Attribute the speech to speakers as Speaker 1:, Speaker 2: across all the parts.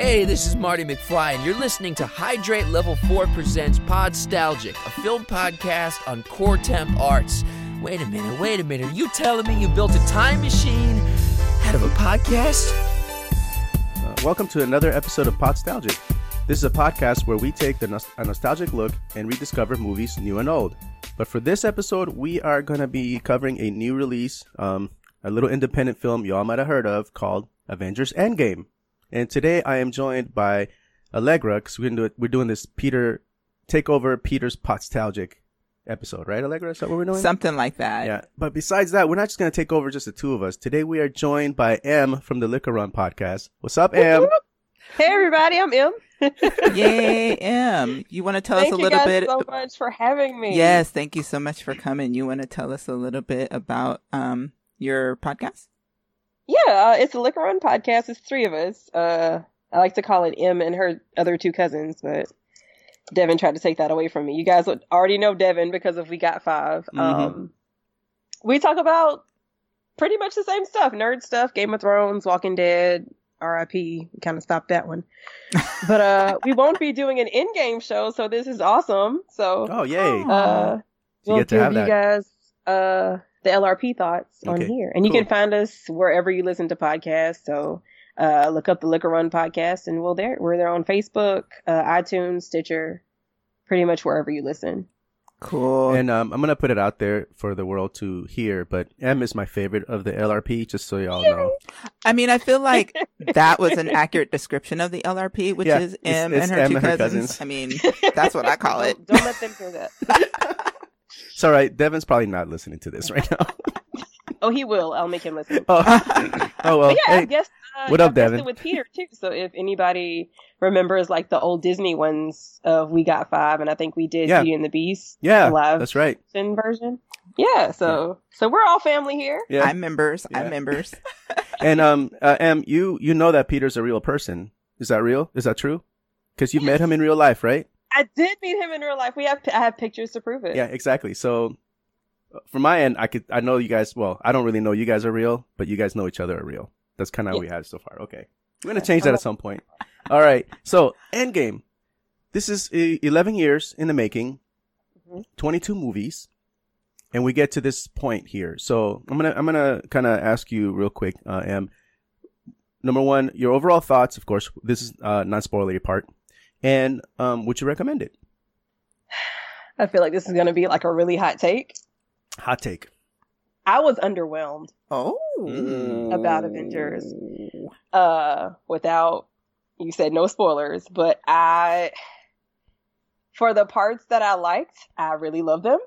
Speaker 1: Hey, this is Marty McFly, and you're listening to Hydrate Level 4 Presents Podstalgic, a film podcast on core temp arts. Wait a minute, wait a minute. Are you telling me you built a time machine out of a podcast?
Speaker 2: Uh, welcome to another episode of Podstalgic. This is a podcast where we take the nos- a nostalgic look and rediscover movies new and old. But for this episode, we are going to be covering a new release, um, a little independent film y'all might have heard of called Avengers Endgame. And today I am joined by Allegra because we're, do we're doing this Peter Takeover Peter's Podstalgic episode, right, Allegra? Is that what we're doing?
Speaker 3: Something like that.
Speaker 2: Yeah. But besides that, we're not just going to take over just the two of us. Today we are joined by M from the Liquor Run podcast. What's up, M?
Speaker 4: Hey everybody, I'm M.
Speaker 3: Yay, M. You want to tell
Speaker 4: Thank
Speaker 3: us a
Speaker 4: you
Speaker 3: little
Speaker 4: guys
Speaker 3: bit?
Speaker 4: so much for having me.
Speaker 3: Yes, thank you so much for coming. You want to tell us a little bit about um your podcast?
Speaker 4: Yeah, uh, it's a Liquor Run podcast. It's three of us. Uh, I like to call it M and her other two cousins, but Devin tried to take that away from me. You guys already know Devin because of We Got 5
Speaker 2: Mhm.
Speaker 4: Um, we talk about pretty much the same stuff: nerd stuff, Game of Thrones, Walking Dead, R.I.P. We kind of stopped that one, but uh, we won't be doing an in-game show, so this is awesome. So
Speaker 2: Oh, yay.
Speaker 4: uh,
Speaker 2: You
Speaker 4: we'll
Speaker 2: get to
Speaker 4: give
Speaker 2: have
Speaker 4: you
Speaker 2: that.
Speaker 4: guys uh the LRP thoughts on
Speaker 2: Okay,
Speaker 4: here, and you
Speaker 2: cool.
Speaker 4: can find us wherever you listen to podcasts. So uh, look up the Liquor Run podcast, and we'll there we're there on Facebook, uh, iTunes, Stitcher, pretty much wherever you listen.
Speaker 3: Cool.
Speaker 2: And um, I'm going to put it out there for the world to hear, but M is my favorite of the LRP, just so y'all know.
Speaker 3: I mean, I feel like that was an accurate description of the LRP, which
Speaker 2: Yeah,
Speaker 3: is
Speaker 2: it's-
Speaker 3: M
Speaker 2: it's
Speaker 3: and her
Speaker 2: M
Speaker 3: two
Speaker 2: and her
Speaker 3: cousins.
Speaker 2: cousins.
Speaker 3: I mean, that's what I call it.
Speaker 4: Don't, don't let them hear that.
Speaker 2: It's all right. Devin's probably not listening to this right now.
Speaker 4: Oh, he will. I'll make him listen.
Speaker 2: oh, oh, well.
Speaker 4: But yeah, I guess. Uh,
Speaker 2: what up, Devin?
Speaker 4: With Peter too. So if anybody remembers like the old Disney ones of We Got Five, and I think we did
Speaker 2: Yeah.
Speaker 4: Beauty and the Beast.
Speaker 2: yeah,
Speaker 4: live
Speaker 2: that's right.
Speaker 4: version. Yeah, so so we're all family here.
Speaker 2: Yeah.
Speaker 3: I'm members.
Speaker 2: Yeah.
Speaker 3: I'm members.
Speaker 2: And um, uh, M, you you know that Peter's a real person. Is that real? Is that true? Because you've met him in real life, right?
Speaker 4: I did meet him in real life. We have I have pictures to prove it.
Speaker 2: Yeah, exactly. So, uh, from my end, I could I know you guys. Well, I don't really know you guys are real, but you guys know each other are real. That's kind of how we had so far. Okay, we're gonna change that at some point. All right. So, Endgame. This is uh, 11 years in the making,
Speaker 4: Mhm.
Speaker 2: 22 movies, and we get to this point here. So, I'm gonna I'm gonna kind of ask you real quick, uh, M. Number one, your overall thoughts. Of course, this is uh, non spoilery part, and um, would you recommend it?
Speaker 4: I feel like this is gonna be like a really hot take.
Speaker 2: Hot take.
Speaker 4: I was underwhelmed
Speaker 3: Oh.
Speaker 2: Mm.
Speaker 4: about Avengers. Uh without you said no spoilers, but I for the parts that I liked, I really loved them.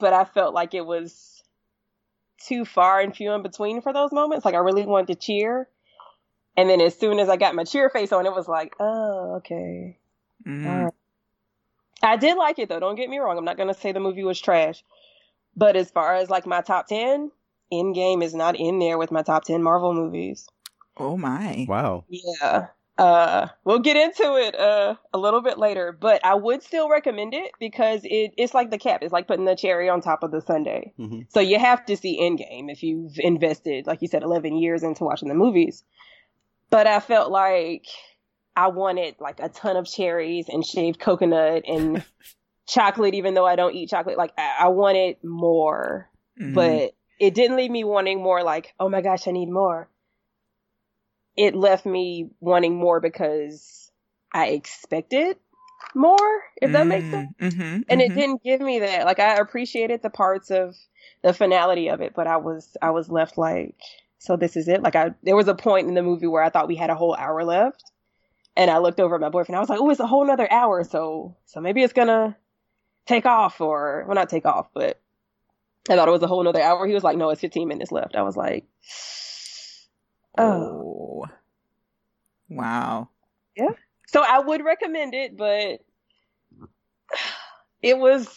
Speaker 4: But I felt like it was too far and few in between for those moments. Like I really wanted to cheer. And then as soon as I got my cheer face on, it was like, oh, okay.
Speaker 3: Mhm.
Speaker 4: Alright. I did like it though. Don't get me wrong. I'm not gonna say the movie was trash, but as far as like my top ten, Endgame is not in there with my top ten Marvel movies.
Speaker 3: Oh my.
Speaker 2: Wow.
Speaker 4: Yeah. Uh, we'll get into it uh a little bit later, but I would still recommend it because it it's like the cap. It's like putting the cherry on top of the sundae.
Speaker 2: hmm
Speaker 4: So you have to see Endgame if you've invested, like you said, 11 years into watching the movies. But I felt like I wanted like a ton of cherries and shaved coconut and chocolate, even though I don't eat chocolate. Like I, I wanted more,
Speaker 3: Mhm.
Speaker 4: but it didn't leave me wanting more. Like, oh my gosh, I need more. It left me wanting more because I expected more, if that makes sense
Speaker 3: Mm-hmm.
Speaker 4: and it didn't give me that like i appreciated the parts of the finality of it but i was i was left like so this is it like i there was a point in the movie where i thought we had a whole hour left and i looked over at my boyfriend i was like oh it's a whole nother hour so so maybe it's gonna take off or well not take off but i thought it was a whole nother hour he was like no it's 15 minutes left i was like oh
Speaker 3: Oh. Wow. Yeah.
Speaker 4: So i would recommend it but it was.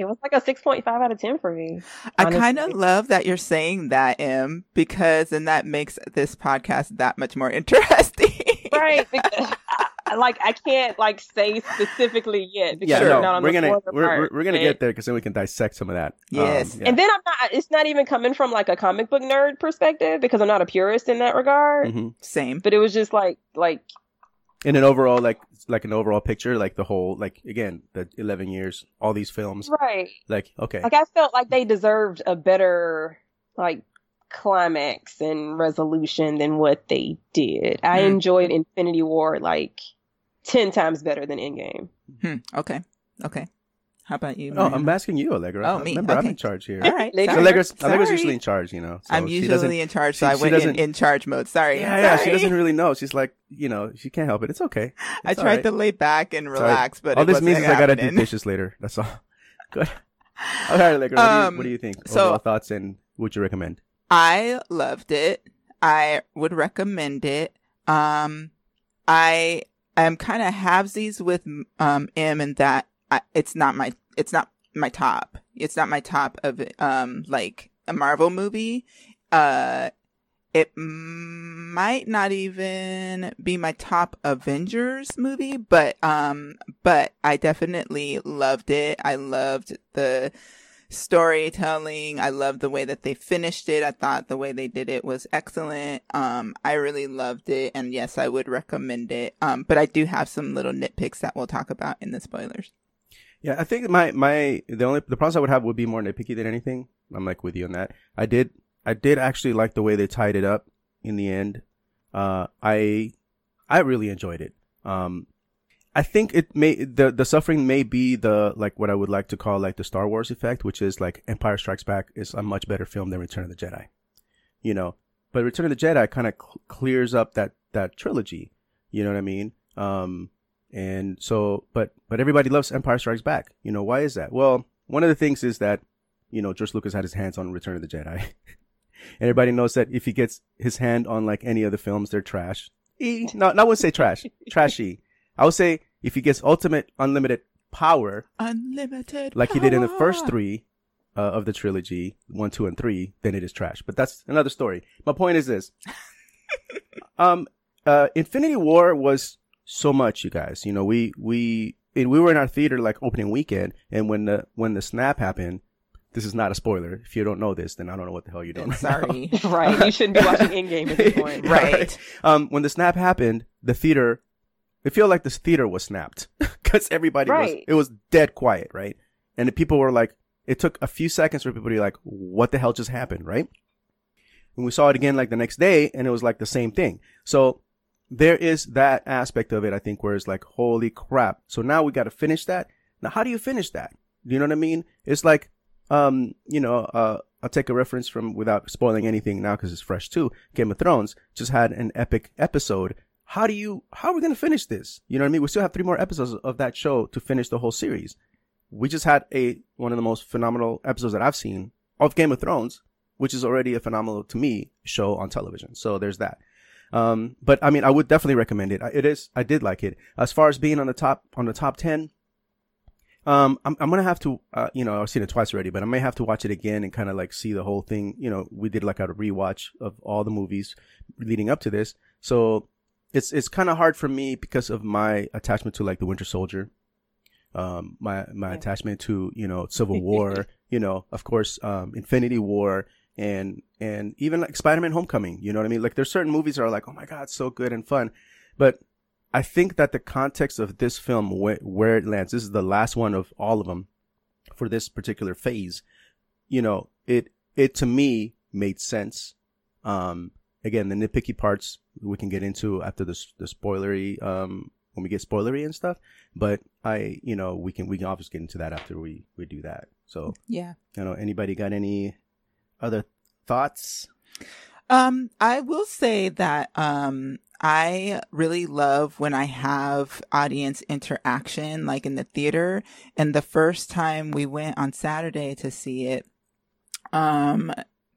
Speaker 4: It was like a 6.5 out of 10 for me
Speaker 3: I kind of love that you're saying that, M, because then that makes this podcast that much more interesting.
Speaker 4: right because like I can't like say specifically yet because
Speaker 2: Yeah,
Speaker 4: we're
Speaker 2: no,
Speaker 4: not on
Speaker 2: we're
Speaker 4: the
Speaker 2: gonna we're, we're, we're gonna get there because then we can dissect some of that.
Speaker 3: Yes.
Speaker 2: Um, yeah.
Speaker 4: And then I'm not. It's not even coming from like a comic book nerd perspective because I'm not a purist in that regard.
Speaker 2: Mhm.
Speaker 3: Same.
Speaker 4: But it was just like like
Speaker 2: in an overall like like an overall picture, like the whole like again the eleven years, all these films,
Speaker 4: right.
Speaker 2: like okay,
Speaker 4: Like I felt like they deserved a better like climax and resolution than what they did. I
Speaker 3: Mm.
Speaker 4: enjoyed Infinity War like ten times better than Endgame.
Speaker 3: Hmm. Okay. Okay. How about you?
Speaker 2: Oh, I'm asking you, Allegra.
Speaker 3: Oh, me.
Speaker 2: Remember, I'm in charge here.
Speaker 3: All right.
Speaker 4: Lady-
Speaker 3: sorry.
Speaker 2: Allegra's, Allegra's usually in charge, you know. so
Speaker 3: I'm
Speaker 2: she doesn't-
Speaker 3: usually in charge, so
Speaker 2: she-
Speaker 3: I went in, in charge mode. Sorry.
Speaker 2: Yeah, yeah. She doesn't really know. She's like, you know, she can't help it. It's okay.
Speaker 3: I
Speaker 2: It's all
Speaker 3: tried
Speaker 2: right.
Speaker 3: to lay back and
Speaker 2: It's all right.
Speaker 3: relax, but
Speaker 2: all
Speaker 3: it
Speaker 2: this
Speaker 3: wasn't
Speaker 2: means is I gotta do dishes later. That's all. Good. All right, Allegra. What, do you,
Speaker 3: Um,
Speaker 2: what do you think?
Speaker 3: so-
Speaker 2: Overall thoughts and would you recommend?
Speaker 3: I loved it. I would recommend it. Um, I am kind of halvesies with um M and that I, it's not my it's not my top. It's not my top of um like a Marvel movie. Uh, it might not even be my top Avengers movie, but um, but I definitely loved it. I loved the storytelling. I loved the way that they finished it. I thought the way they did it was excellent. Um, I really loved it, and yes, I would recommend it. Um, but I do have some little nitpicks that we'll talk about in the spoilers.
Speaker 2: Yeah, I think my my the only the problems I would have would be more nitpicky than anything. I'm like with you on that. I did I did actually like the way they tied it up in the end. Uh, I I really enjoyed it. Um, I think it may the the suffering may be the like what I would like to call like the Star Wars effect, which is like Empire Strikes Back is a much better film than Return of the Jedi. You know, but Return of the Jedi kind of cl- clears up that that trilogy. You know what I mean? Um, and so, but but everybody loves Empire Strikes Back. You know why is that? Well, one of the things is that you know George Lucas had his hands on Return of the Jedi. Everybody knows that if he gets his hand on like any of the films, they're trash. E, no, no, I wouldn't say trash, trashy. I would say if he gets ultimate unlimited power,
Speaker 3: Unlimited,
Speaker 2: like he did in the first three uh, of the trilogy, one, two, and three, then it is trash. But that's another story. My point is this: um, uh, Infinity War was so much, you guys. You know, we we and we were in our theater like opening weekend, and when the when the snap happened, this is not a spoiler. If you don't know this, then I don't know what the hell you're doing. right now.
Speaker 3: Sorry.
Speaker 4: Right. You shouldn't be watching Endgame at this point.
Speaker 3: Right.
Speaker 2: Um, when the snap happened, the theater, it felt like this theater was snapped because everybody was, it was dead quiet, right? And the people were like, it took a few seconds for people to be like, what the hell just happened, right? And we saw it again like the next day and it was like the same thing. So there is that aspect of it, I think, where it's like, holy crap. So now we got to finish that. Now, how do you finish that? Do you know what I mean? It's like, um, you know, uh, I'll take a reference from without spoiling anything now because it's fresh too. Game of Thrones just had an epic episode. How do you, how are we going to finish this? You know what I mean? We still have three more episodes of that show to finish the whole series. We just had a, one of the most phenomenal episodes that I've seen of Game of Thrones, which is already a phenomenal to me show on television. So there's that. Um, but I mean, I would definitely recommend it. It is, I did like it. As far as being on the top, on the top 10, um, I'm, I'm gonna have to, uh, you know, I've seen it twice already, but I may have to watch it again and kind of like see the whole thing. You know, we did like a rewatch of all the movies leading up to this. So it's, it's kind of hard for me because of my attachment to like the Winter Soldier. Um, my, my attachment to, you know, Civil War, you know, of course, um, Infinity War and, and even like Spider-Man Homecoming, you know what I mean? Like there's certain movies that are like, oh my God, so good and fun. But I think that the context of this film, where, where it lands, this is the last one of all of them for this particular phase. You know, it, it to me made sense. Um, again, the nitpicky parts we can get into after the, the spoilery, um, when we get spoilery and stuff. But I, you know, we can, we can obviously get into that after we, we do that. So,
Speaker 3: Yeah.
Speaker 2: you know, anybody got any other thoughts?
Speaker 3: Um, I will say that um I really love when I have audience interaction like in the theater. And the first time we went on Saturday to see it, um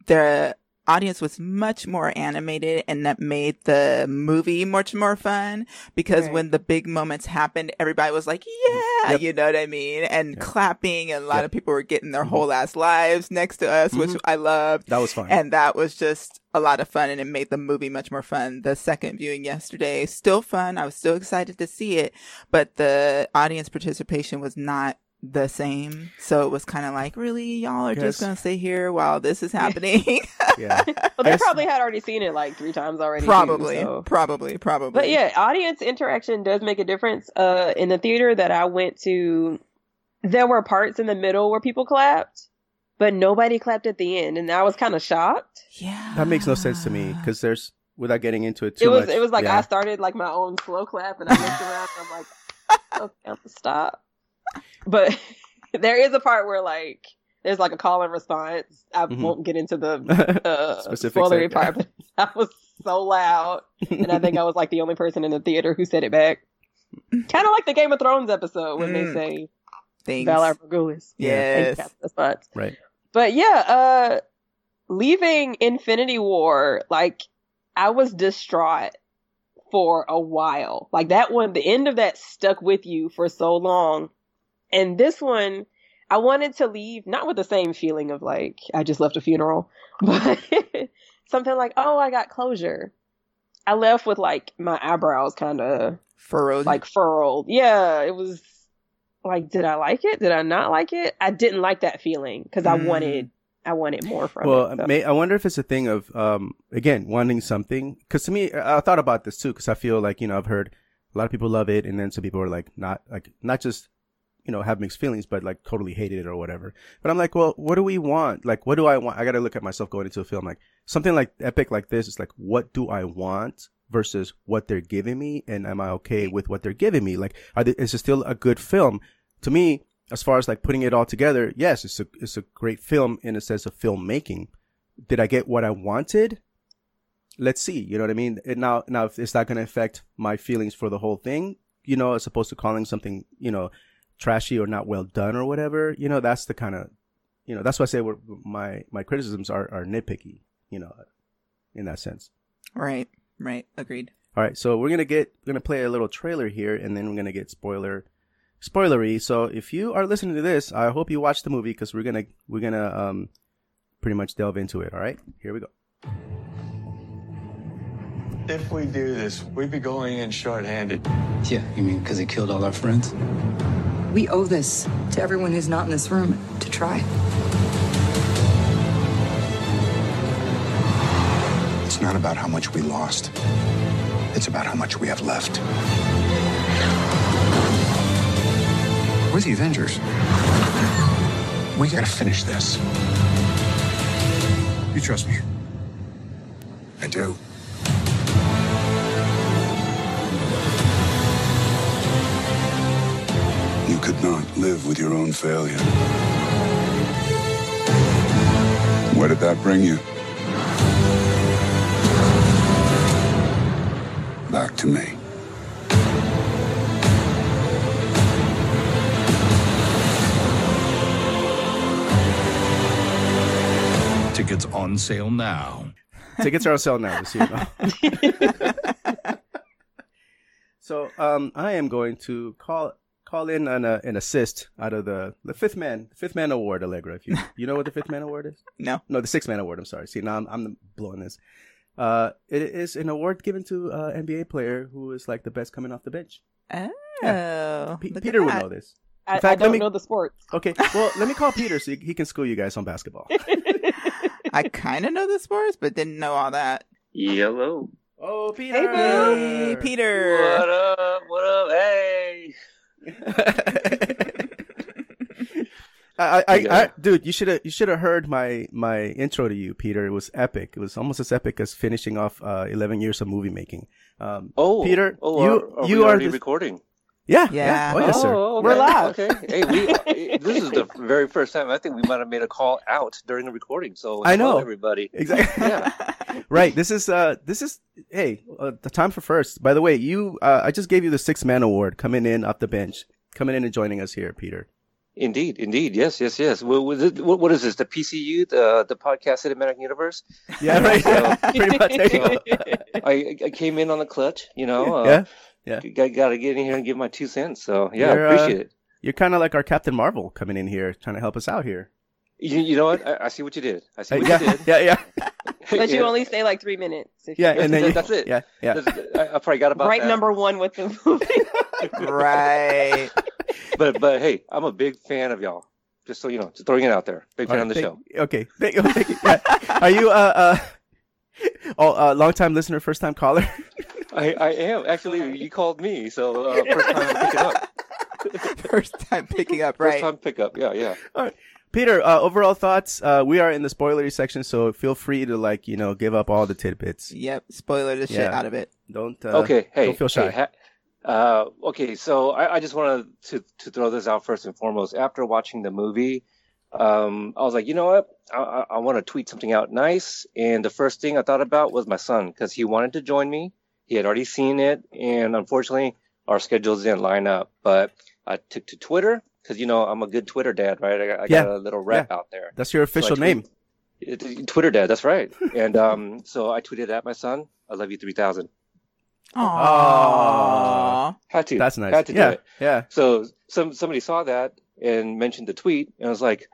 Speaker 3: the audience was much more animated and that made the movie much more fun because
Speaker 4: Right.
Speaker 3: when the big moments happened, everybody was like, yeah,
Speaker 2: Yep.
Speaker 3: you know what I mean? And
Speaker 2: Yeah.
Speaker 3: clapping and a lot
Speaker 2: Yep.
Speaker 3: of people were getting their
Speaker 2: Mhm.
Speaker 3: whole ass lives next to us, which
Speaker 2: Mhm.
Speaker 3: I loved.
Speaker 2: That was fun.
Speaker 3: And that was just a lot of fun and it made the movie much more fun. The second viewing yesterday, still fun. I was still excited to see it, but the audience participation was not the same. So it was kind of like, really, y'all are just going to stay here while this is happening?
Speaker 2: yeah.
Speaker 4: Well, they
Speaker 2: Yes.
Speaker 4: probably had already seen it like three times already. too,
Speaker 3: probably,
Speaker 4: so.
Speaker 3: probably, probably.
Speaker 4: But yeah, audience interaction does make a difference. Uh, in the theater that I went to, there were parts in the middle where people clapped, but nobody clapped at the end, and I was kind of shocked.
Speaker 3: yeah.
Speaker 2: That makes no sense to me because there's without getting into it too
Speaker 4: it was
Speaker 2: much.
Speaker 4: it was like
Speaker 2: yeah.
Speaker 4: I started like my own slow clap, and I looked around, and I'm like, okay, I'm gonna stop. But there is a part where like there's like a call and response. I
Speaker 2: Mhm.
Speaker 4: won't get into the uh,
Speaker 2: Specifics,
Speaker 4: spoilery
Speaker 2: yeah.
Speaker 4: part, but I was so loud, and I think I was like the only person in the theater who said it back. Kind of like the Game of Thrones episode when
Speaker 3: Mm.
Speaker 4: they say
Speaker 3: Things.
Speaker 4: Valar Morghulis.
Speaker 3: Yes.
Speaker 4: And the
Speaker 2: right.
Speaker 4: But yeah, uh leaving Infinity War, like I was distraught for a while. Like that one, the end of that stuck with you for so long. And this one, I wanted to leave not with the same feeling of like I just left a funeral, but something like, oh, I got closure. I left with like my eyebrows kind of
Speaker 3: Furrowed.
Speaker 4: like furled. Yeah, it was like, did I like it? Did I not like it? I didn't like that feeling because I
Speaker 3: Mm.
Speaker 4: wanted, I wanted more from
Speaker 2: Well,
Speaker 4: it. so.
Speaker 2: may, I wonder if it's a thing of um again wanting something because to me I I thought about this too because I feel like you know I've heard a lot of people love it and then some people are like not like not just you know have mixed feelings but like totally hated it or whatever. But I'm like, well, what do we want? Like, what do I want? I got to look at myself going into a film like something like epic like this. It's like, what do I want? Versus what they're giving me, and am I okay with what they're giving me? Like, are they, is it still a good film? To me, as far as like putting it all together, yes, it's a it's a great film in a sense of filmmaking. Did I get what I wanted? Let's see. You know what I mean? And now, now, if is that going to affect my feelings for the whole thing? You know, as opposed to calling something, you know, trashy or not well done or whatever. You know, that's the kind of, you know, that's why I say we're, my my criticisms are are nitpicky. You know, in that sense.
Speaker 3: right, right. Agreed.
Speaker 2: All right, so we're gonna get we're gonna play a little trailer here, and then we're gonna get spoiler spoilery. So if you are listening to this, I hope you watch the movie because we're gonna we're gonna um pretty much delve into it. All right, here we go.
Speaker 5: If we do this, we'd be going in short-handed.
Speaker 6: Yeah, you mean because he killed all our friends?
Speaker 7: We owe this to everyone who's not in this room to try.
Speaker 8: It's not about how much we lost. It's about how much we have left. We're the Avengers. We gotta finish this. You trust me? I do. Could not live with your own failure. Where did that bring you? Back to me.
Speaker 9: Tickets on sale now.
Speaker 2: Tickets are on sale now. Just so you know. so um, I am going to call call in an uh, an assist out of the the fifth man fifth man award, Allegra. If you you know what the fifth man award is.
Speaker 3: No.
Speaker 2: No, the six man award. I'm sorry. See, now I'm, I'm blowing this. Uh, it is an award given to uh, NBA player who is like the best coming off the bench.
Speaker 3: Oh,
Speaker 2: Pe-
Speaker 3: look at
Speaker 2: Peter would know this.
Speaker 4: I,
Speaker 2: fact,
Speaker 4: I
Speaker 2: let
Speaker 4: don't
Speaker 2: me-
Speaker 4: know the sports.
Speaker 2: Okay, well, let me call Peter so he, he can school you guys on basketball.
Speaker 3: I kind of know the sports, but didn't know all that.
Speaker 10: Hello.
Speaker 2: Oh, Peter!
Speaker 4: Hey,
Speaker 3: Hey, Peter.
Speaker 10: What up? What up? Hey.
Speaker 2: I, I,
Speaker 10: Yeah.
Speaker 2: I, dude, you should have, you should have heard my, my intro to you, Peter. It was epic. It was almost as epic as finishing off, uh, 11 years of movie making. Um,
Speaker 10: Oh,
Speaker 2: Peter,
Speaker 10: oh,
Speaker 2: you,
Speaker 10: are, are
Speaker 2: you are
Speaker 10: recording?
Speaker 2: Yeah,
Speaker 3: Yeah.
Speaker 2: yeah, oh yes, sir.
Speaker 10: Oh, okay.
Speaker 4: We're live.
Speaker 10: Okay. Hey, we. this is the very first time I think we might have made a call out during the recording. So
Speaker 2: I know.
Speaker 10: everybody.
Speaker 2: Exactly.
Speaker 10: Yeah.
Speaker 2: right. This is, uh, this is, hey, uh, the time for first. By the way, you, uh, I just gave you the six man award coming in off the bench, coming in and joining us here, Peter.
Speaker 10: Indeed, indeed, yes, yes, yes. What, what, is- what- what is this? The PCU, the the podcast cinematic universe.
Speaker 2: Yeah, right.
Speaker 10: So-
Speaker 2: Pretty much. There you go.
Speaker 10: So, I I came in on the clutch, you know. Uh,
Speaker 2: Yeah, yeah.
Speaker 10: Got, got to get in here and give my two cents. So yeah,
Speaker 2: You're,
Speaker 10: I appreciate
Speaker 2: uh,
Speaker 10: it.
Speaker 2: You're kind of like our Captain Marvel coming in here, trying to help us out here.
Speaker 10: You, you know what? I, I see what you did. I see
Speaker 2: Uh,
Speaker 10: what
Speaker 2: yeah,
Speaker 10: you did.
Speaker 2: yeah, yeah,
Speaker 4: But you
Speaker 10: Yeah.
Speaker 4: only stay like three minutes.
Speaker 2: yeah. And then you,
Speaker 10: That's it.
Speaker 2: Yeah, yeah.
Speaker 10: That's- I, I probably got about
Speaker 4: right
Speaker 10: that.
Speaker 4: number one with the movie.
Speaker 3: right.
Speaker 10: But but hey, I'm a big fan of y'all. Just so you know, just throwing it out there. Big fan
Speaker 2: All
Speaker 10: of the
Speaker 2: right,
Speaker 10: show.
Speaker 2: Okay. Thank, oh, thank you. Yeah. Are you uh uh oh uh long time listener, first time caller?
Speaker 10: I, I am actually. You called me, so uh, first time picking up.
Speaker 3: First time picking up, right?
Speaker 10: First time pickup. Yeah, yeah.
Speaker 2: All right. Peter, uh, overall thoughts. Uh, we are in the spoilery section, so feel free to like you know give up all the tidbits.
Speaker 3: Yep. Spoiler the shit
Speaker 2: Yeah.
Speaker 3: out of it.
Speaker 2: Don't uh,
Speaker 10: okay. Hey.
Speaker 2: don't feel shy.
Speaker 10: hey, ha- uh, okay. So I, I just wanted to to throw this out first and foremost. After watching the movie, um, I was like, you know what? I, I, I want to tweet something out nice. And the first thing I thought about was my son because he wanted to join me. He had already seen it, and unfortunately, our schedules didn't line up. But I took to Twitter because you know I'm a good Twitter dad, right? I, got- I
Speaker 2: Yeah.
Speaker 10: got a little rep out there.
Speaker 2: That's your official
Speaker 10: tweet-
Speaker 2: name.
Speaker 10: It- Twitter dad, that's right. And um, so I tweeted at my son, "I love you 3000."
Speaker 3: Aww.
Speaker 10: Had to.
Speaker 2: That's nice.
Speaker 10: Had to
Speaker 2: yeah,
Speaker 10: do it.
Speaker 2: yeah.
Speaker 10: So some somebody saw that and mentioned the tweet, and I was like,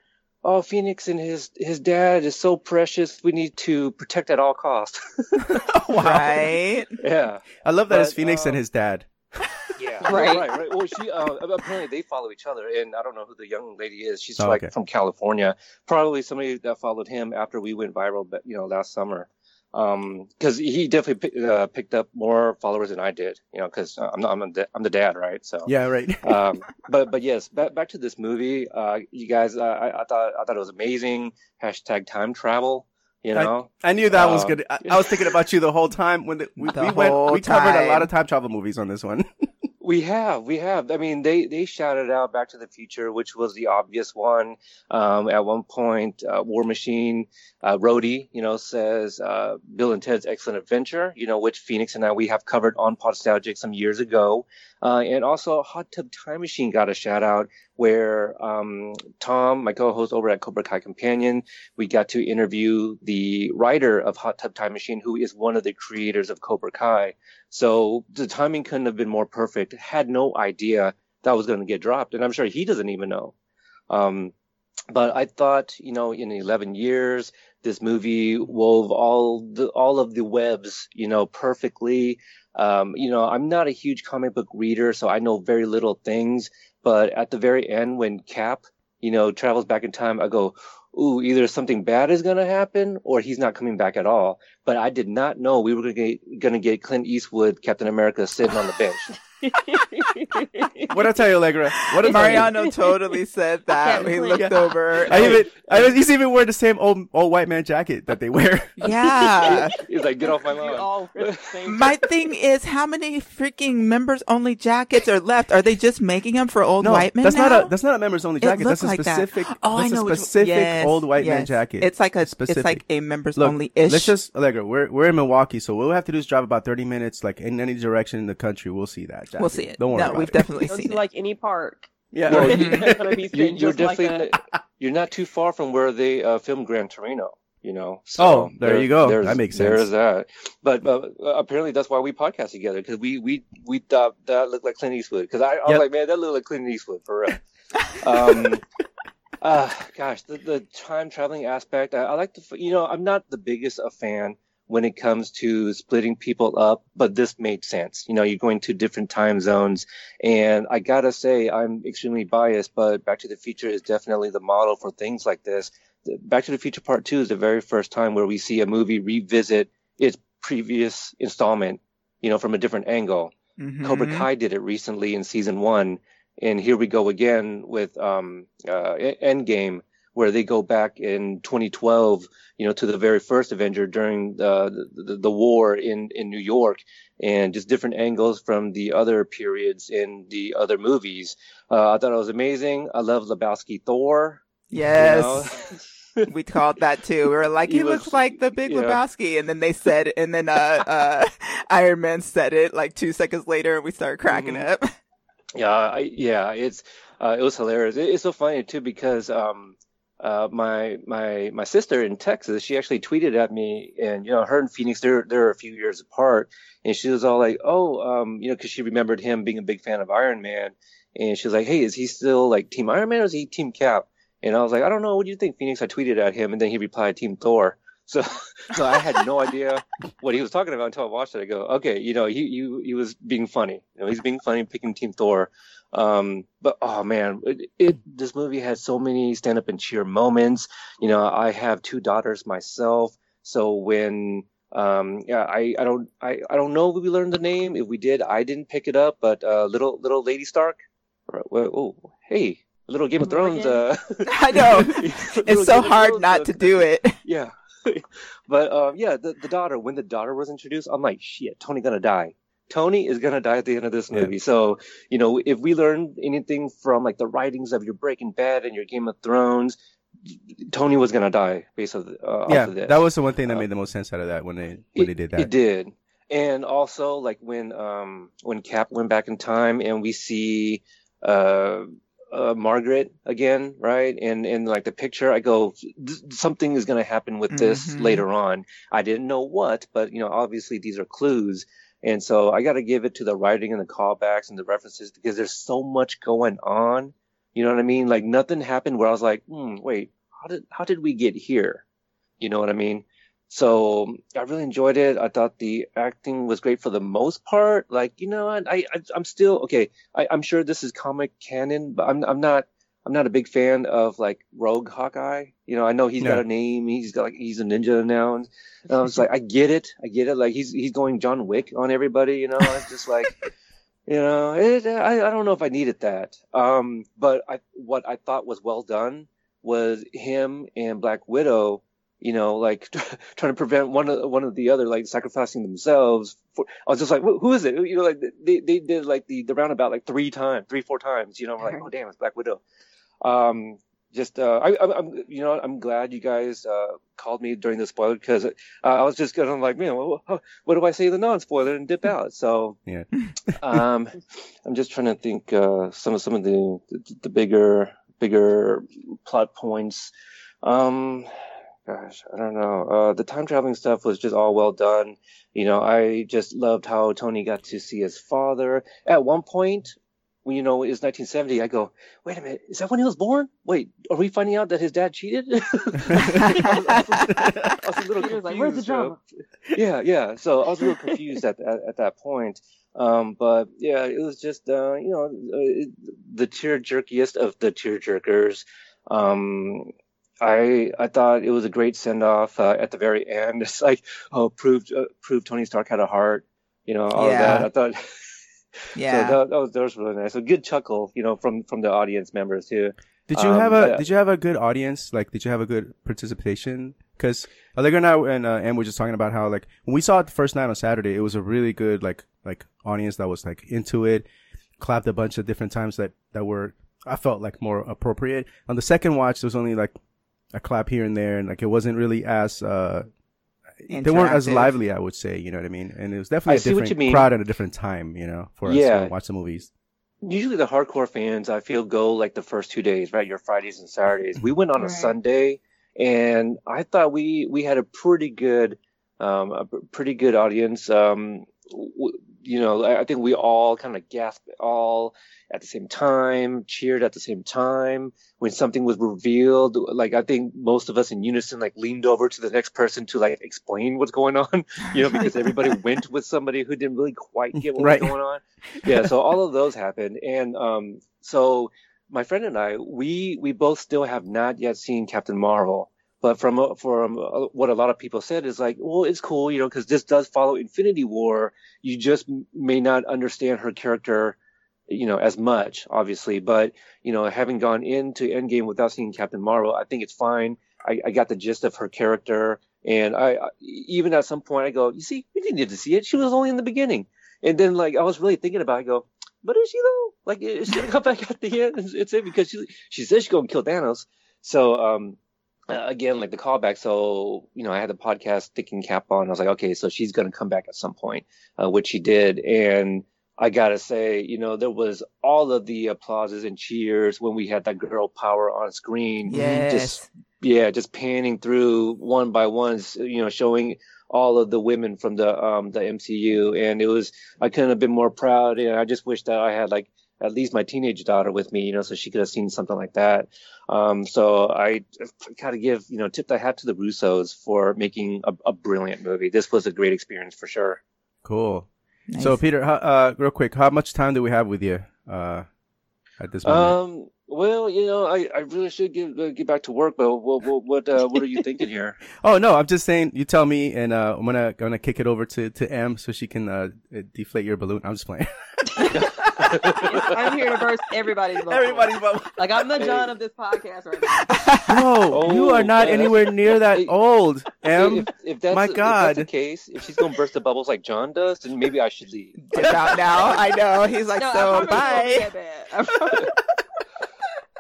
Speaker 10: "Oh, Phoenix and his his dad is so precious. We need to protect at all costs."
Speaker 3: Right.
Speaker 10: yeah,
Speaker 2: I love that it's Phoenix
Speaker 10: uh,
Speaker 2: and his dad.
Speaker 10: yeah,
Speaker 4: Right.
Speaker 10: right, right. Well, she uh, apparently they follow each other, and I don't know who the young lady is. She's
Speaker 2: Oh,
Speaker 10: like
Speaker 2: okay.
Speaker 10: from California, probably somebody that followed him after we went viral, but you know, last summer. Um, because he definitely uh, picked up more followers than I did, you know, because I'm not, I'm, I'm the dad, right? So
Speaker 2: Yeah, right.
Speaker 10: um, but but yes, back back to this movie. Uh, you guys, uh, I, I thought I thought it was amazing. Hashtag time travel. You know,
Speaker 2: I knew that was
Speaker 10: Uh,
Speaker 2: good. I, I was thinking about you the whole time when the, we,
Speaker 3: The
Speaker 2: we went. We covered a lot of time travel movies on this one.
Speaker 10: we have we have. I mean, they they shouted out Back to the Future, which was the obvious one. Um, at one point, uh, War Machine, uh, Rhodey, you know, says uh, Bill and Ted's Excellent Adventure. You know, which Phoenix and I we have covered on Podstalgic some years ago. Uh, and also Hot Tub Time Machine got a shout out where um, Tom, my co-host over at Cobra Kai Companion, we got to interview the writer of Hot Tub Time Machine, who is one of the creators of Cobra Kai. So the timing couldn't have been more perfect. Had no idea that was going to get dropped, and I'm sure he doesn't even know. Um, but I thought, you know, in 11 years, this movie wove all the all of the webs, you know, perfectly. Um, you know, I'm not a huge comic book reader, so I know very little things. But at the very end, when Cap, you know, travels back in time, I go, ooh, either something bad is gonna happen or he's not coming back at all. But I did not know we were get, gonna get Clint Eastwood, Captain America, sitting on the bench.
Speaker 2: What I tell you, Allegra? What did
Speaker 3: Mariano totally said that. He
Speaker 4: believe-
Speaker 3: looked over.
Speaker 2: I even I was, he's even wearing the same old old white man jacket that they wear.
Speaker 3: Yeah.
Speaker 10: He's like, get off my
Speaker 4: You
Speaker 10: lawn.
Speaker 4: all wear the same
Speaker 3: My thing is, how many freaking members only jackets are left? Are they just making them for old
Speaker 2: no,
Speaker 3: white men
Speaker 2: that's
Speaker 3: now?
Speaker 2: not a that's not a members only jacket. That's
Speaker 3: looked
Speaker 2: a
Speaker 3: like that.
Speaker 2: specific.
Speaker 3: Oh, I know
Speaker 2: a
Speaker 3: which-
Speaker 2: specific
Speaker 3: yes,
Speaker 2: old white man jacket.
Speaker 3: It's like a
Speaker 2: Specific.
Speaker 3: it's like a members
Speaker 2: Look,
Speaker 3: only ish.
Speaker 2: Let's just Allegra. We're we're in Milwaukee, so what we'll have to do is drive about thirty minutes, like in any direction in the country. We'll see that. Jacket.
Speaker 3: we'll see it.
Speaker 2: Don't worry
Speaker 3: no,
Speaker 2: about
Speaker 3: we've
Speaker 2: it.
Speaker 3: definitely
Speaker 4: Go
Speaker 3: seen
Speaker 4: to
Speaker 3: it.
Speaker 4: like any park.
Speaker 2: Yeah.
Speaker 10: Well, you-
Speaker 4: It's gonna be
Speaker 10: You,
Speaker 4: sitting
Speaker 10: you're
Speaker 4: just like
Speaker 10: definitely you're not too far from where they uh, filmed Gran Torino. You know.
Speaker 2: Oh, there you go. That makes sense.
Speaker 10: There's that. But uh, apparently that's why we podcast together because we we we thought that looked like Clint Eastwood because I, I was
Speaker 2: Yep.
Speaker 10: like, man, that looked like Clint Eastwood for real. um, uh, gosh, the, the time traveling aspect. I, I like to, you know, I'm not the biggest a fan when it comes to splitting people up, but this made sense. You know, you're going to different time zones, and I gotta say, I'm extremely biased, but Back to the Future is definitely the model for things like this. Back to the Future Part Two is the very first time where we see a movie revisit its previous installment, you know, from a different angle.
Speaker 3: Mhm.
Speaker 10: Cobra Kai did it recently in season one, and here we go again with um, uh, Endgame, where they go back in 2012, you know, to the very first Avenger during the the, the war in in New York, and just different angles from the other periods in the other movies. Uh, I thought it was amazing. I love Lebowski Thor. you
Speaker 3: Yes.
Speaker 10: know?
Speaker 3: we called that too. We were like,
Speaker 10: He
Speaker 3: he,
Speaker 10: was-
Speaker 3: looks like the Big
Speaker 10: yeah.
Speaker 3: Lebowski, and then they said, and then uh, uh, Iron Man said it like two seconds later, and we started cracking
Speaker 10: Mhm.
Speaker 3: up.
Speaker 10: Yeah, I, yeah, it's uh, it was hilarious. It, it's so funny too because um, uh, my my my sister in Texas, she actually tweeted at me, and you know, her and Phoenix, they're they're a few years apart, and she was all like, "Oh, um, you know," because she remembered him being a big fan of Iron Man, and she was like, "Hey, is he still like Team Iron Man or is he Team Cap?" And I was like, "I don't know. What do you think, Phoenix?" I tweeted at him, and then he replied, "Team Thor." So, so I had no idea what he was talking about until I watched it. I go, okay, you know, he, he, he was being funny. You know, he's being funny, picking Team Thor. Um, but oh man, it, it, this movie had so many stand up and cheer moments. You know, I have two daughters myself. So when, um, yeah, I, I don't, I, I don't know if we learned the name. If we did, I didn't pick it up, but, uh, little, little Lady Stark. Oh, hey, little Game of Thrones. Uh,
Speaker 3: I know. it's so hard Thrones, not to do it.
Speaker 10: Yeah. but um, yeah, the, the daughter. When the daughter was introduced, I'm like, shit, Tony gonna die. Tony is gonna die at the end of this movie. Yeah. So you know, if we learned anything from like the writings of your Breaking Bad and your Game of Thrones, Tony was gonna die based on uh,
Speaker 2: yeah,
Speaker 10: of
Speaker 2: that was the one thing that uh, made the most sense out of that when they when
Speaker 10: it,
Speaker 2: they did that.
Speaker 10: It did, and also like when um when Cap went back in time and we see uh uh, Margaret again, right? And and like the picture, I go, something is going to happen with this mm-hmm. later on. I didn't know what, but you know, obviously these are clues, and so I got to give it to the writing and the callbacks and the references because there's so much going on. You know what I mean? Like nothing happened where I was like, hmm, wait, how did how did we get here? You know what I mean? So I really enjoyed it. I thought the acting was great for the most part. Like, you know, I, I I'm still okay. I, I'm sure this is comic canon, but I'm I'm not I'm not a big fan of like Rogue Hawkeye. You know, I know he's yeah. got a name. He's got like he's a ninja now, and, and I was like, I get it, I get it. Like he's he's going John Wick on everybody. You know, it's just like. you know, it, I, I don't know if I needed that. Um, but I, what I thought was well done was him and Black Widow you know, like trying to prevent one of one of the other, like sacrificing themselves. For, I was just like, who is it? You know, like they, they did like the, the roundabout like three times, three, four times, you know, I'm like, oh damn, it's Black Widow. Um, just, uh, I, I'm, you know, I'm glad you guys, uh, called me during the spoiler because uh, I was just gonna like, man, what, what do I say the non-spoiler and dip out? So,
Speaker 2: yeah.
Speaker 10: um, I'm just trying to think, uh, some of, some of the, the, the bigger, bigger plot points. Um, gosh, I don't know. Uh, the time traveling stuff was just all well done. You know, I just loved how Tony got to see his father. At one point, when you know it was 1970, I go, wait a minute, is that when he was born? Wait, are we finding out that his dad cheated? I, was, I, was, a little confused. Like, Where's the drama? yeah, yeah. So I was a little confused at, at, at that point. Um, but yeah, it was just, uh, you know, uh, the tear jerkiest of the tear jerkers. Um, I I thought it was a great send off uh, at the very end. It's like oh proved uh, proved Tony Stark had a heart, you know all yeah. of that. I thought
Speaker 3: yeah
Speaker 10: so that, that, was that was really nice. A good chuckle, you know, from from the audience members too.
Speaker 2: Did you um, have a Did you have a good audience? Like, did you have a good participation? Because Allegra and I and uh, Em were just talking about how like when we saw it the first night on Saturday, it was a really good like like audience that was like into it, clapped a bunch of different times that that were I felt like more appropriate. On the second watch, there was only like a clap here and there, and like it wasn't really as uh, they weren't as lively, I would say. You know what I mean? And it was definitely a different crowd at a different time. You know, for yeah. us to watch the movies.
Speaker 10: Usually, the hardcore fans, I feel, go like the first two days, right? Your Fridays and Saturdays. We went on right. a Sunday, and I thought we we had a pretty good, um, a pretty good audience. Um, you know, I think we all kind of gasped all at the same time, cheered at the same time when something was revealed. Like I think most of us in unison like leaned over to the next person to like explain what's going on, you know, because everybody went with somebody who didn't really quite get what right. was going on. Yeah, so all of those happened, and um, so my friend and I, we we both still have not yet seen Captain Marvel. But from uh, from uh, what a lot of people said is like, well, it's cool, you know, because this does follow Infinity War. You just may not understand her character, you know, as much, obviously. But you know, having gone into Endgame without seeing Captain Marvel, I think it's fine. I, I got the gist of her character, and I, I even at some point I go, you see, we didn't need to see it. She was only in the beginning, and then like I was really thinking about, it, I go, but is she though? Like, is she gonna come back at the end? It's it because she she says she's gonna kill Thanos. So um uh, again, like the callback. So, you know, I had the podcast thinking cap on. I was like, okay, so she's going to come back at some point, uh, which she did. And I gotta say, you know, there was all of the applauses and cheers when we had that girl power on screen.
Speaker 3: Yes.
Speaker 10: Just yeah, just panning through one by ones, you know, showing all of the women from the um the MCU, and it was I couldn't have been more proud, and I just wish that I had like at least my teenage daughter with me, you know, so she could have seen something like that. Um, so I gotta give, you know, tip the hat to the Russos for making a, a brilliant movie. This was a great experience for sure.
Speaker 2: Cool. So Peter, how, uh, real quick, how much time do we have with you uh, at this moment?
Speaker 10: Um, well, you know, I, I really should get uh, get back to work, but what what what, uh, what are you thinking here?
Speaker 2: oh no, I'm just saying. You tell me, and uh, I'm gonna gonna kick it over to to M so she can uh, deflate your balloon. I'm just playing.
Speaker 4: I'm here to burst everybody's bubble.
Speaker 2: Everybody's bubble.
Speaker 4: Like I'm the John of this podcast right now.
Speaker 2: No, you are not
Speaker 10: Oh,
Speaker 2: anywhere near that old. M,
Speaker 10: if, if that's
Speaker 2: my
Speaker 10: if
Speaker 2: God.
Speaker 10: that's the case, if she's gonna burst the bubbles like John does, then maybe I should leave.
Speaker 3: Get out now. I know. He's like,
Speaker 4: No,
Speaker 3: so
Speaker 4: promise it won't be
Speaker 3: bye.
Speaker 4: that bad. I promise.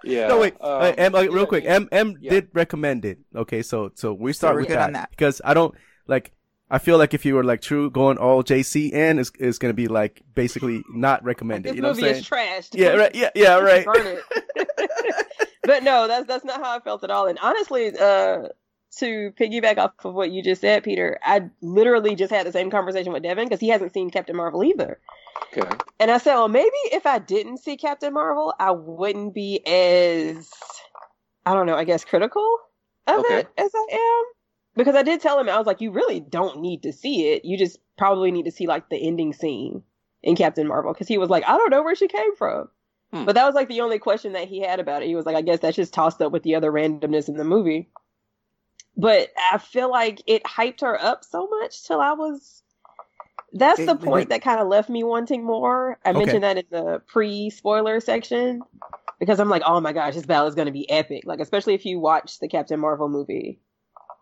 Speaker 10: Yeah.
Speaker 2: no wait,
Speaker 10: um,
Speaker 2: uh, M, uh, real
Speaker 10: yeah,
Speaker 2: quick. M M
Speaker 10: Yeah.
Speaker 2: did recommend it. Okay, so so we start
Speaker 3: we're
Speaker 2: with
Speaker 3: good
Speaker 2: that,
Speaker 3: on that.
Speaker 2: because I don't like. I feel like if you were like true going all JC in is is gonna be like basically not recommended.
Speaker 4: This
Speaker 2: you know what I'm
Speaker 4: movie
Speaker 2: saying?
Speaker 4: is trashed.
Speaker 2: Yeah, right. Yeah, yeah, right.
Speaker 4: Burn it. but no, that's that's not how I felt at all. And honestly, uh, to piggyback off of what you just said, Peter, I literally just had the same conversation with Devin because he hasn't seen Captain Marvel either.
Speaker 10: Okay.
Speaker 4: And I said, well, maybe if I didn't see Captain Marvel, I wouldn't be as, I don't know, I guess critical of
Speaker 10: Okay.
Speaker 4: it as I am. Because I did tell him, I was like, you really don't need to see it. You just probably need to see like the ending scene in Captain Marvel. Because he was like, I don't know where she came from.
Speaker 10: Hmm.
Speaker 4: But that was like the only question that he had about it. He was like, I guess that's just tossed up with the other randomness in the movie. But I feel like it hyped her up so much till I was. That's
Speaker 2: It-
Speaker 4: the
Speaker 2: it-
Speaker 4: point that kind of left me wanting more. I
Speaker 2: Okay.
Speaker 4: mentioned that in the pre-spoiler section because I'm like, oh my gosh, this battle is going to be epic. Like, especially if you watch the Captain Marvel movie,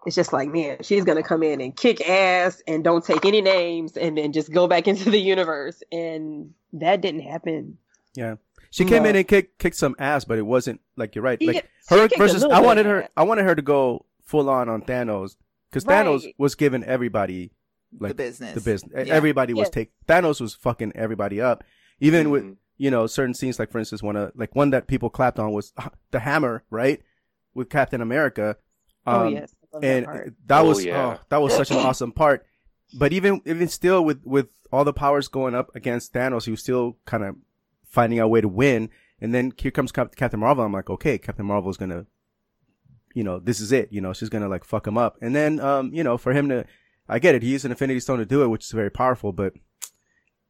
Speaker 4: it's just like, man, she's going to come in and kick ass and don't take any names and then just go back into the universe. And that didn't happen.
Speaker 2: Yeah. She came
Speaker 4: No.
Speaker 2: in and kicked kicked some ass, but it wasn't like you're right. Like her versus I wanted her. I wanted her to go full on on Thanos because
Speaker 4: Right.
Speaker 2: Thanos was giving everybody like
Speaker 3: the business.
Speaker 2: the business.
Speaker 3: Yeah.
Speaker 2: Everybody was
Speaker 4: Yes.
Speaker 2: take Thanos was fucking everybody up. Even with
Speaker 10: Mhm.
Speaker 2: you know certain scenes like for instance one of like one that people clapped on was the hammer, right? With Captain America.
Speaker 4: oh,
Speaker 2: Um,
Speaker 4: yes. I love that
Speaker 2: and that
Speaker 10: Oh,
Speaker 2: was
Speaker 10: yeah.
Speaker 2: oh, that was such an awesome part. But even even still, with with all the powers going up against Thanos, he was still kind of finding a way to win. And then here comes Cap- Captain Marvel. I'm like, okay, Captain Marvel is gonna, you know, this is it. You know, she's gonna like fuck him up. And then, um, you know, for him to, I get it. He used an Infinity Stone to do it, which is very powerful. But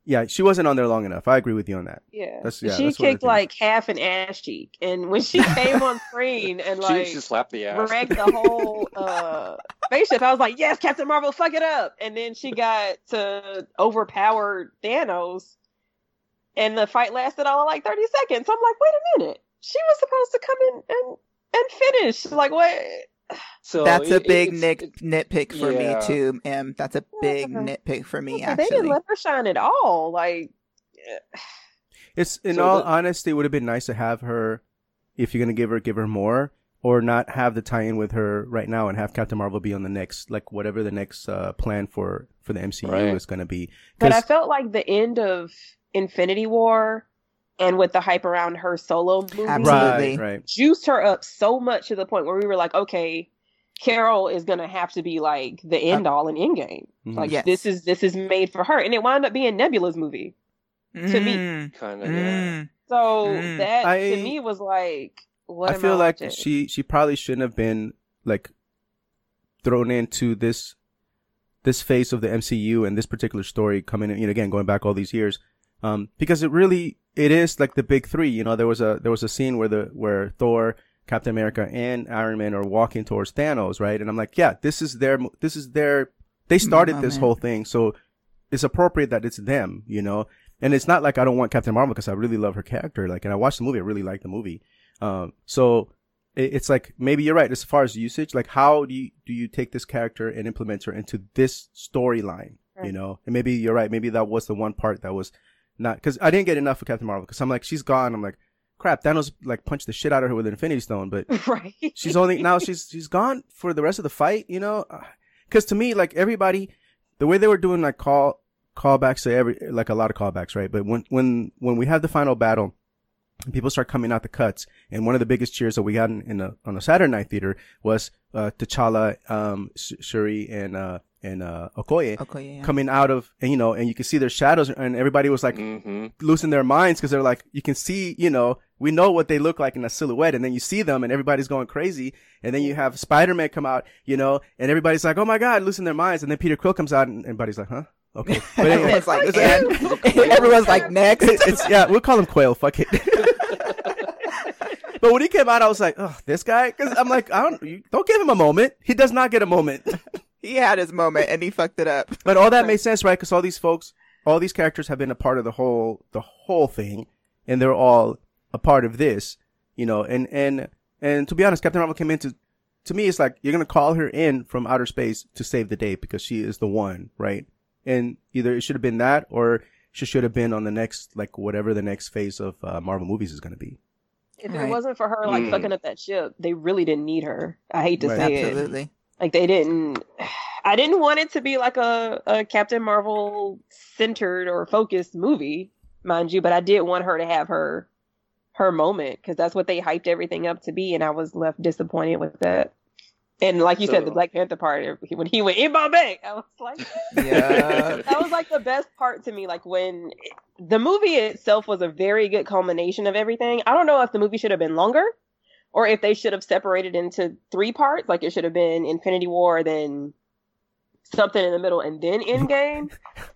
Speaker 2: yeah, she wasn't on there long enough. I agree with you on that.
Speaker 4: Yeah.
Speaker 2: That's- yeah,
Speaker 4: she
Speaker 2: that's
Speaker 4: kicked like half an ass cheek. And when she came on screen and like
Speaker 10: she slapped the ass.
Speaker 4: wrecked the whole uh spaceship, I was like, Yes, Captain Marvel, fuck it up. And then she got to overpower Thanos and the fight lasted all like thirty seconds. I'm like, wait a minute. She was supposed to come in and and finish. Like what
Speaker 10: So
Speaker 3: That's a big
Speaker 10: it's-
Speaker 3: nick, nitpick for
Speaker 10: yeah.
Speaker 3: me too, M. That's a big
Speaker 4: Yeah.
Speaker 3: nitpick for me, actually.
Speaker 4: they didn't let her shine at all. Like
Speaker 2: It's in
Speaker 10: So
Speaker 2: all
Speaker 10: the-
Speaker 2: honesty, it would have been nice to have her, if you're gonna give her, give her more, or not have the tie-in with her right now and have Captain Marvel be on the next, like whatever the next uh, plan for for the MCU
Speaker 10: Right.
Speaker 2: is gonna be.
Speaker 4: But I felt like the end of Infinity War and with the hype around her solo movie
Speaker 3: Absolutely.
Speaker 2: right, right.
Speaker 4: juiced her up so much to the point where we were like, okay, Carol is gonna have to be like the end all in Endgame.
Speaker 2: Mhm.
Speaker 4: Like
Speaker 3: Yes.
Speaker 4: this is this is made for her, and it wound up being Nebula's movie. to me.
Speaker 3: Mm,
Speaker 10: Kind of. Yeah.
Speaker 3: mm.
Speaker 4: So
Speaker 3: Mm.
Speaker 4: that
Speaker 2: I-
Speaker 4: to me was like, what
Speaker 2: I
Speaker 4: am
Speaker 2: feel like
Speaker 4: watching?
Speaker 2: she she probably shouldn't have been like thrown into this this phase of the MCU and this particular story coming in you know, again going back all these years um because it really it is like the big 3 you know there was a there was a scene where the where Thor Captain America and Iron Man are walking towards Thanos right and I'm like yeah this is their this is their they started this
Speaker 3: Moment.
Speaker 2: whole thing so it's appropriate that it's them you know and it's not like I don't want Captain Marvel because I really love her character like and I watched the movie I really liked the movie um, so it, it's like maybe you're right as far as usage. Like, how do you do you take this character and implement her into this storyline? You know, and maybe you're right. Maybe that was the one part that was not because I didn't get enough of Captain Marvel because I'm like she's gone. I'm like, crap. Thanos like punched the shit out of her with an Infinity Stone, but
Speaker 4: right.
Speaker 2: she's only now she's she's gone for the rest of the fight. You know, because to me, like everybody, the way they were doing like call callbacks to every like a lot of callbacks, right? But when when when we have the final battle, and people start coming out the cuts, and one of the biggest cheers that we got in, in the on the Saturday night theater was uh, T'Challa, um, Shuri, and uh, and uh, Okoye,
Speaker 3: Okoye, yeah.
Speaker 2: coming out of, and you know, and you can see their shadows, and everybody was like
Speaker 10: Mm-hmm.
Speaker 2: losing their minds because they're like, you can see, you know, we know what they look like in a silhouette, and then you see them, and everybody's going crazy, and then you have Spider Man come out, you know, and everybody's like, oh my god, losing their minds, and then Peter Quill comes out, and everybody's like, huh. Okay, but anyway,
Speaker 3: it's like,
Speaker 2: it's
Speaker 3: and everyone's like, next.
Speaker 2: it's yeah, we'll call him Quail. Fuck it. but when he came out, I was like, oh, this guy, because I'm like, I don't, don't give him a moment. He does not get a moment.
Speaker 3: He had his moment and he fucked it up.
Speaker 2: But all that made sense, right? Because all these folks, all these characters have been a part of the whole, the whole thing, and they're all a part of this, you know. And and and to be honest, Captain Marvel came into, to me, it's like you're gonna call her in from outer space to save the day because she is the one, right? And either it should have been that, or she should have been on the next, like whatever the next phase of uh, Marvel movies is gonna be.
Speaker 4: If it wasn't for her like
Speaker 10: Mm.
Speaker 4: fucking up that ship, they really didn't need her. I hate to
Speaker 2: Right.
Speaker 4: say it.
Speaker 3: Absolutely.
Speaker 4: Like they didn't. I didn't want it to be like a, a Captain Marvel centered or focused movie, mind you, but I did want her to have her her moment because that's what they hyped everything up to be, and I was left disappointed with that. And like you said, the Black Panther part when he went in Bombay, I was like,
Speaker 3: Yeah.
Speaker 4: that was like the best part to me. Like when the movie itself was a very good culmination of everything. I don't know if the movie should have been longer or if they should have separated into three parts. Like it should have been Infinity War, then something in the middle, and then Endgame.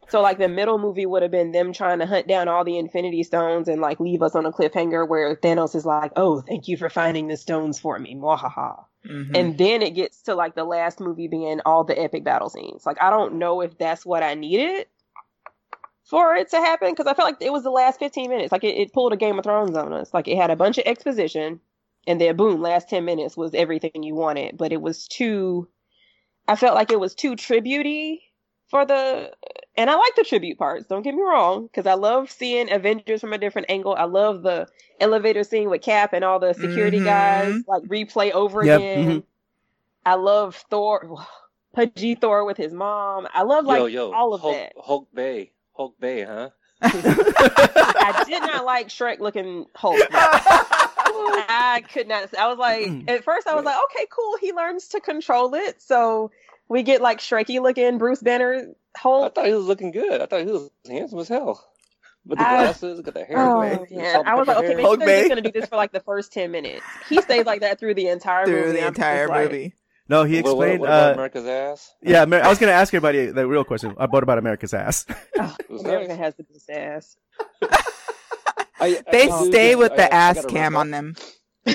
Speaker 4: so like the middle movie would have been them trying to hunt down all the Infinity Stones and like leave us on a cliffhanger where Thanos is like, "Oh, thank you for finding the stones for me." Mwahaha.
Speaker 3: Mhm.
Speaker 4: And then it gets to like the last movie being all the epic battle scenes. Like I don't know if that's what I needed for it to happen because I felt like it was the last 15 minutes. Like it, it pulled a Game of Thrones on us. Like it had a bunch of exposition and then boom, last 10 minutes was everything you wanted. But it was too, I felt like it was too tributey for the, and I like the tribute parts. Don't get me wrong because I love seeing Avengers from a different angle. I love the elevator scene with Cap and all the security
Speaker 3: Mhm.
Speaker 4: guys like replay over
Speaker 2: Yep,
Speaker 4: again.
Speaker 2: mhm.
Speaker 4: I love Thor, Pudgy Thor with his mom. I love like
Speaker 10: yo, yo,
Speaker 4: all of
Speaker 10: Hulk,
Speaker 4: that.
Speaker 10: Hulk Bay, Hulk Bay, huh?
Speaker 4: I did not like Shrek looking Hulk. I could not. I was like, at first, I was like, okay, cool. He learns to control it, so we get like Shreky looking Bruce Banner
Speaker 10: I thought he was looking good. I thought he was handsome as hell. With the
Speaker 4: I-
Speaker 10: glasses, got the hair.
Speaker 4: Oh
Speaker 10: man.
Speaker 4: man, I was like, okay, maybe
Speaker 2: Hulk
Speaker 4: they're just gonna do this for like the first ten minutes. He stayed like that through the entire movie.
Speaker 3: Through
Speaker 4: movie.
Speaker 3: the
Speaker 4: I'm just
Speaker 3: entire
Speaker 4: like,
Speaker 3: movie.
Speaker 2: No, he
Speaker 10: What, what,
Speaker 2: explained.
Speaker 10: what about
Speaker 2: uh,
Speaker 10: America's ass?
Speaker 2: yeah, Amer- I was gonna ask everybody the real question. I bought about America's ass.
Speaker 4: Oh, America
Speaker 10: nice.
Speaker 4: has the best ass.
Speaker 10: I,
Speaker 3: They
Speaker 10: I
Speaker 3: stay
Speaker 10: get-
Speaker 3: with
Speaker 10: I-
Speaker 3: the
Speaker 10: I
Speaker 3: ass
Speaker 10: gotta
Speaker 3: cam on them.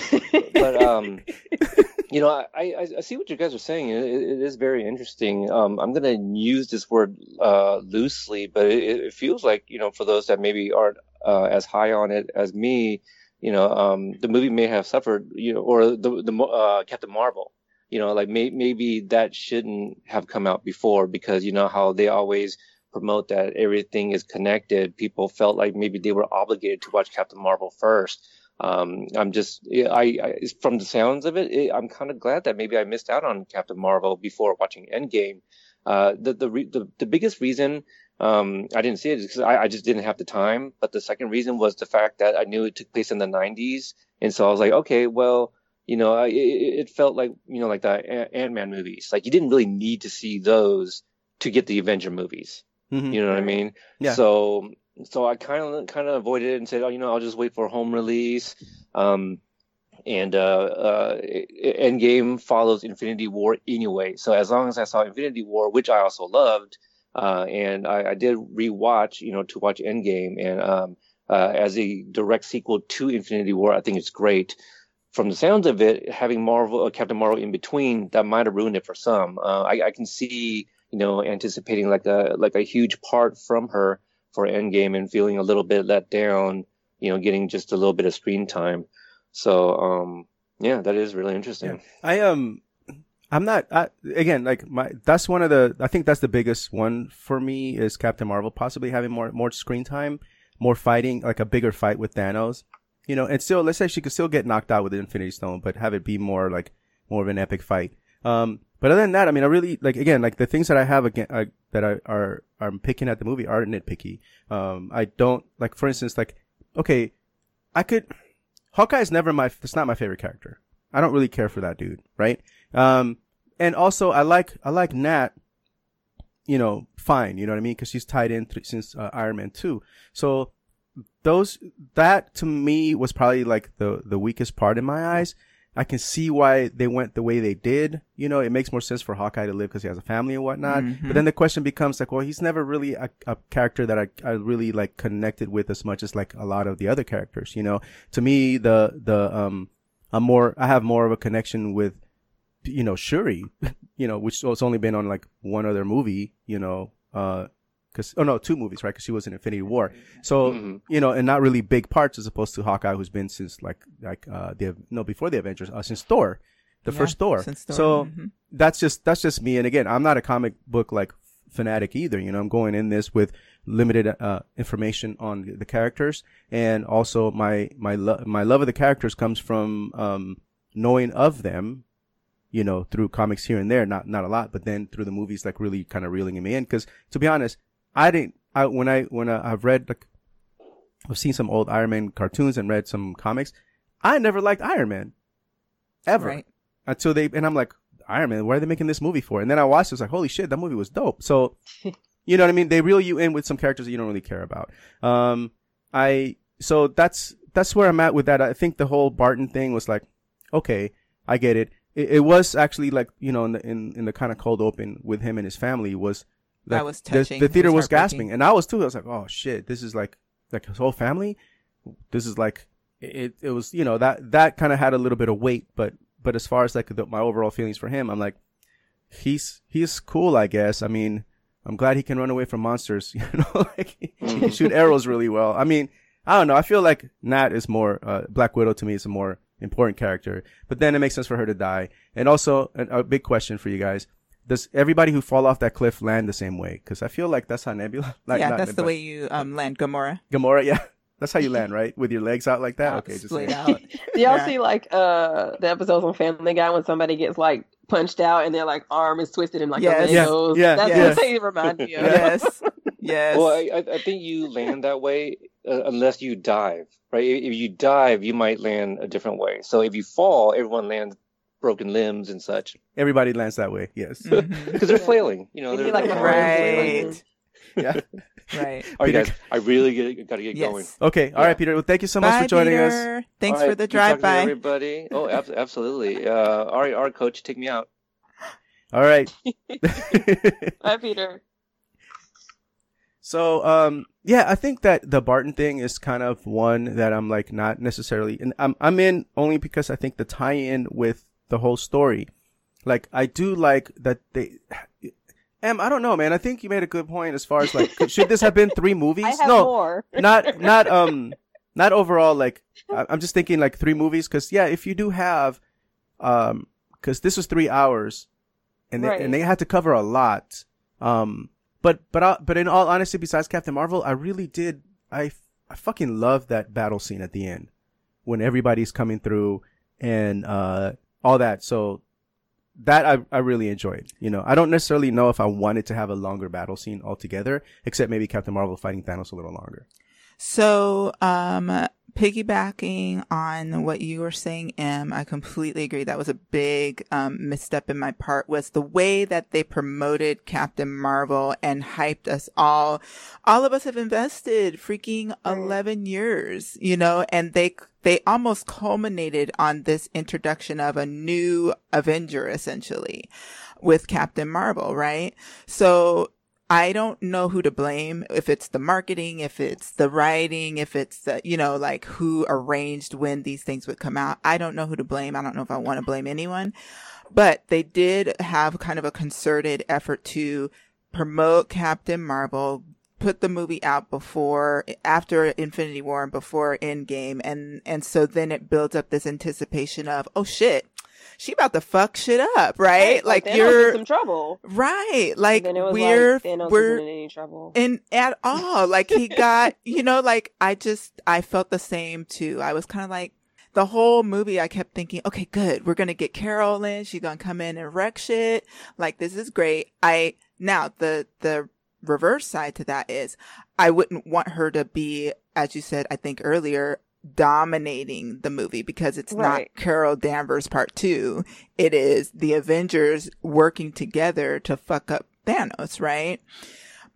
Speaker 10: but um, you know, I, I I see what you guys are saying. It, it is very interesting. Um, I'm gonna use this word uh loosely, but it, it feels like you know, for those that maybe aren't uh, as high on it as me, you know, um, the movie may have suffered, you know, or the the uh, Captain Marvel. You know, like may, maybe that shouldn't have come out before because you know how they always promote that everything is connected. People felt like maybe they were obligated to watch Captain Marvel first. Um, I'm just, I, I from the sounds of it, it I'm kind of glad that maybe I missed out on Captain Marvel before watching Endgame. Uh, the the re- the, the biggest reason um, I didn't see it is because I, I just didn't have the time. But the second reason was the fact that I knew it took place in the 90s, and so I was like, okay, well, you know, I, it, it felt like you know, like the Ant Man movies. Like you didn't really need to see those to get the Avenger movies.
Speaker 2: Mhm.
Speaker 10: You know what I mean?
Speaker 2: Yeah.
Speaker 10: So so I kind of kind of avoided it and said, oh, you know, I'll just wait for home release. Um, and uh, uh, Endgame follows Infinity War anyway. So as long as I saw Infinity War, which I also loved, uh, and I, I did rewatch, you know, to watch Endgame, and um, uh, as a direct sequel to Infinity War, I think it's great. From the sounds of it, having Marvel, uh, Captain Marvel in between, that might have ruined it for some. Uh, I, I can see, you know, anticipating like a like a huge part from her for Endgame and feeling a little bit let down, you know, getting just a little bit of screen time. So, um, yeah, that is really interesting.
Speaker 2: I um, I'm not. I, again, like my that's one of the. I think that's the biggest one for me is Captain Marvel possibly having more more screen time, more fighting, like a bigger fight with Thanos. You know, and still, let's say she could still get knocked out with the Infinity Stone, but have it be more like more of an epic fight. Um, but other than that, I mean, I really like again like the things that I have again uh, that I are I'm picking at the movie are nitpicky. Um, I don't like, for instance, like okay, I could Hawkeye is never my it's not my favorite character. I don't really care for that dude, right? Um, and also I like I like Nat you know, fine. You know what I mean? Because she's tied in since uh, Iron Man two. So those that to me was probably like the the weakest part in my eyes. I can see why they went the way they did. You know, it makes more sense for Hawkeye to live because he has a family and whatnot.
Speaker 3: Mhm.
Speaker 2: But then the question becomes like, well, he's never really a, a character that I, I really like connected with as much as like a lot of the other characters. You know, to me, the, the, um, I'm more, I have more of a connection with, you know, Shuri, you know, which has only been on like one other movie, you know, uh, cause, oh no, two movies, right? Cause she was in Infinity War. So, you know, and not really big parts as opposed to Hawkeye, who's been since like, like, uh, the, no, before the Avengers, uh, since Thor, the
Speaker 3: Yeah,
Speaker 2: first Thor.
Speaker 3: since Thor,
Speaker 2: So
Speaker 3: mhm.
Speaker 2: that's just, that's just me. And again, I'm not a comic book like fanatic either. You know, I'm going in this with limited, uh, information on the characters. And also my, my love, my love of the characters comes from, um, knowing of them you know, through comics here and there, not, not a lot, but then through the movies, like really kind of reeling me in. Cause to be honest, I didn't, I, when I, when I, I've read like, I've seen some old Iron Man cartoons and read some comics. I never liked Iron Man. Ever.
Speaker 3: Right.
Speaker 2: Until they, and I'm like, Iron Man, what are they making this movie for? And then I watched it, I was like, holy shit, that movie was dope. So, you know what I mean? They reel you in with some characters that you don't really care about. Um, I, so that's, that's where I'm at with that. I think the whole Barton thing was like, okay, I get it. It, it was actually like, you know, in the, in, in the kind of cold open with him and his family was
Speaker 3: That was
Speaker 2: the-
Speaker 3: touching.
Speaker 2: The,
Speaker 3: It
Speaker 2: theater
Speaker 3: was
Speaker 2: was, gasping and I was too. I was like, oh shit, this is like, like his whole family. This is like, it, it was, you know, that, that kind of had a little bit of weight, but, but as far as like the, my overall feelings for him, I'm like, he's, he's cool, I guess. I mean, I'm glad he can run away from monsters, you know, like he can shoot arrows really well. I mean, I don't know. I feel like Nat is more, uh, Black Widow to me is a more important character, but then it makes sense for her to die. And also a, a big question for you guys. Does everybody who fall off that cliff land the same way? Cause I feel like that's how Nebula, like,
Speaker 3: yeah,
Speaker 2: not
Speaker 3: that's the way you um, land Gamora.
Speaker 2: Gamora, yeah. That's how you land, right? With your legs out like that? Okay, just
Speaker 3: splayed
Speaker 2: saying.
Speaker 3: out.
Speaker 4: Do y'all
Speaker 3: Yeah.
Speaker 4: see like uh the episodes on Family Guy when somebody gets like punched out and their like arm is twisted and like
Speaker 3: Yes.
Speaker 4: the
Speaker 2: Yeah,
Speaker 4: leg goes?
Speaker 2: yeah,
Speaker 4: That's
Speaker 2: yeah.
Speaker 4: what they remind me of.
Speaker 3: Yes. Yes.
Speaker 10: Well, I, I I think you land that way uh, unless you dive, right? If if you dive, you might land a different way. So if you fall, everyone lands broken limbs and such
Speaker 2: Everybody lands that way, yes.
Speaker 10: Because they're flailing. You know, they're
Speaker 4: like,
Speaker 10: they're
Speaker 4: a
Speaker 10: flailing.
Speaker 3: Right.
Speaker 2: yeah.
Speaker 3: Right.
Speaker 10: All right,
Speaker 2: Peter-
Speaker 10: guys, I really get, got to get going.
Speaker 3: Yes.
Speaker 2: Okay. All
Speaker 10: Yeah.
Speaker 2: right, Peter. Well, thank you so much
Speaker 3: Bye,
Speaker 2: for joining us.
Speaker 3: Peter. Thanks
Speaker 10: All
Speaker 3: for
Speaker 10: right,
Speaker 3: the
Speaker 10: good talking
Speaker 3: drive
Speaker 10: to
Speaker 3: by.
Speaker 10: everybody. Oh, ab- absolutely. Uh, all right, our coach, take me out.
Speaker 2: All right.
Speaker 4: Bye, Peter.
Speaker 2: So, um, yeah, I think that the Barton thing is kind of one that I'm like not necessarily, and I'm, I'm in only because I think the tie-in with the whole story, like I do like that they, Em, I don't know, man. I think you made a good point as far as like, should this have been three movies? No,
Speaker 4: more.
Speaker 2: not, not, um, not overall. Like, I'm just thinking like three movies. Cause yeah, if you do have, um, cause this was three hours and they,
Speaker 4: Right.
Speaker 2: and they had to cover a lot. Um, but, but, uh, but in all honesty, besides Captain Marvel, I really did, I, I fucking love that battle scene at the end when everybody's coming through and, uh, all that. So that I, I really enjoyed. You know, I don't necessarily know if I wanted to have a longer battle scene altogether, except maybe Captain Marvel fighting Thanos a little longer.
Speaker 3: So, um, piggybacking on what you were saying, Em, I completely agree. That was a big um, misstep in my part. Was the way that they promoted Captain Marvel and hyped us all. All of us have invested freaking eleven years, you know, and they they almost culminated on this introduction of a new Avenger, essentially, with Captain Marvel, right? So I don't know who to blame. If it's the marketing, if it's the writing, if it's the, you know, like who arranged when these things would come out. I don't know who to blame. I don't know if I want to blame anyone, but they did have kind of a concerted effort to promote Captain Marvel, put the movie out before, after Infinity War and before Endgame. And, and so then it builds up this anticipation of, oh shit, she about to fuck shit up, right? Like
Speaker 4: Thanos
Speaker 3: you're,
Speaker 4: in some trouble.
Speaker 3: Right. Like
Speaker 4: then it was
Speaker 3: we're
Speaker 4: like
Speaker 3: we're
Speaker 4: in any trouble.
Speaker 3: and at all. Like he got, you know, like I just I felt the same too. I was kind of like the whole movie, I kept thinking, okay, good. We're going to get Carol in. She's going to come in and wreck shit. Like, this is great. I, now the, the reverse side to that is I wouldn't want her to be, as you said, I think earlier, dominating the movie because it's
Speaker 4: Right.
Speaker 3: not Carol Danvers part two. It is the Avengers working together to fuck up Thanos, right?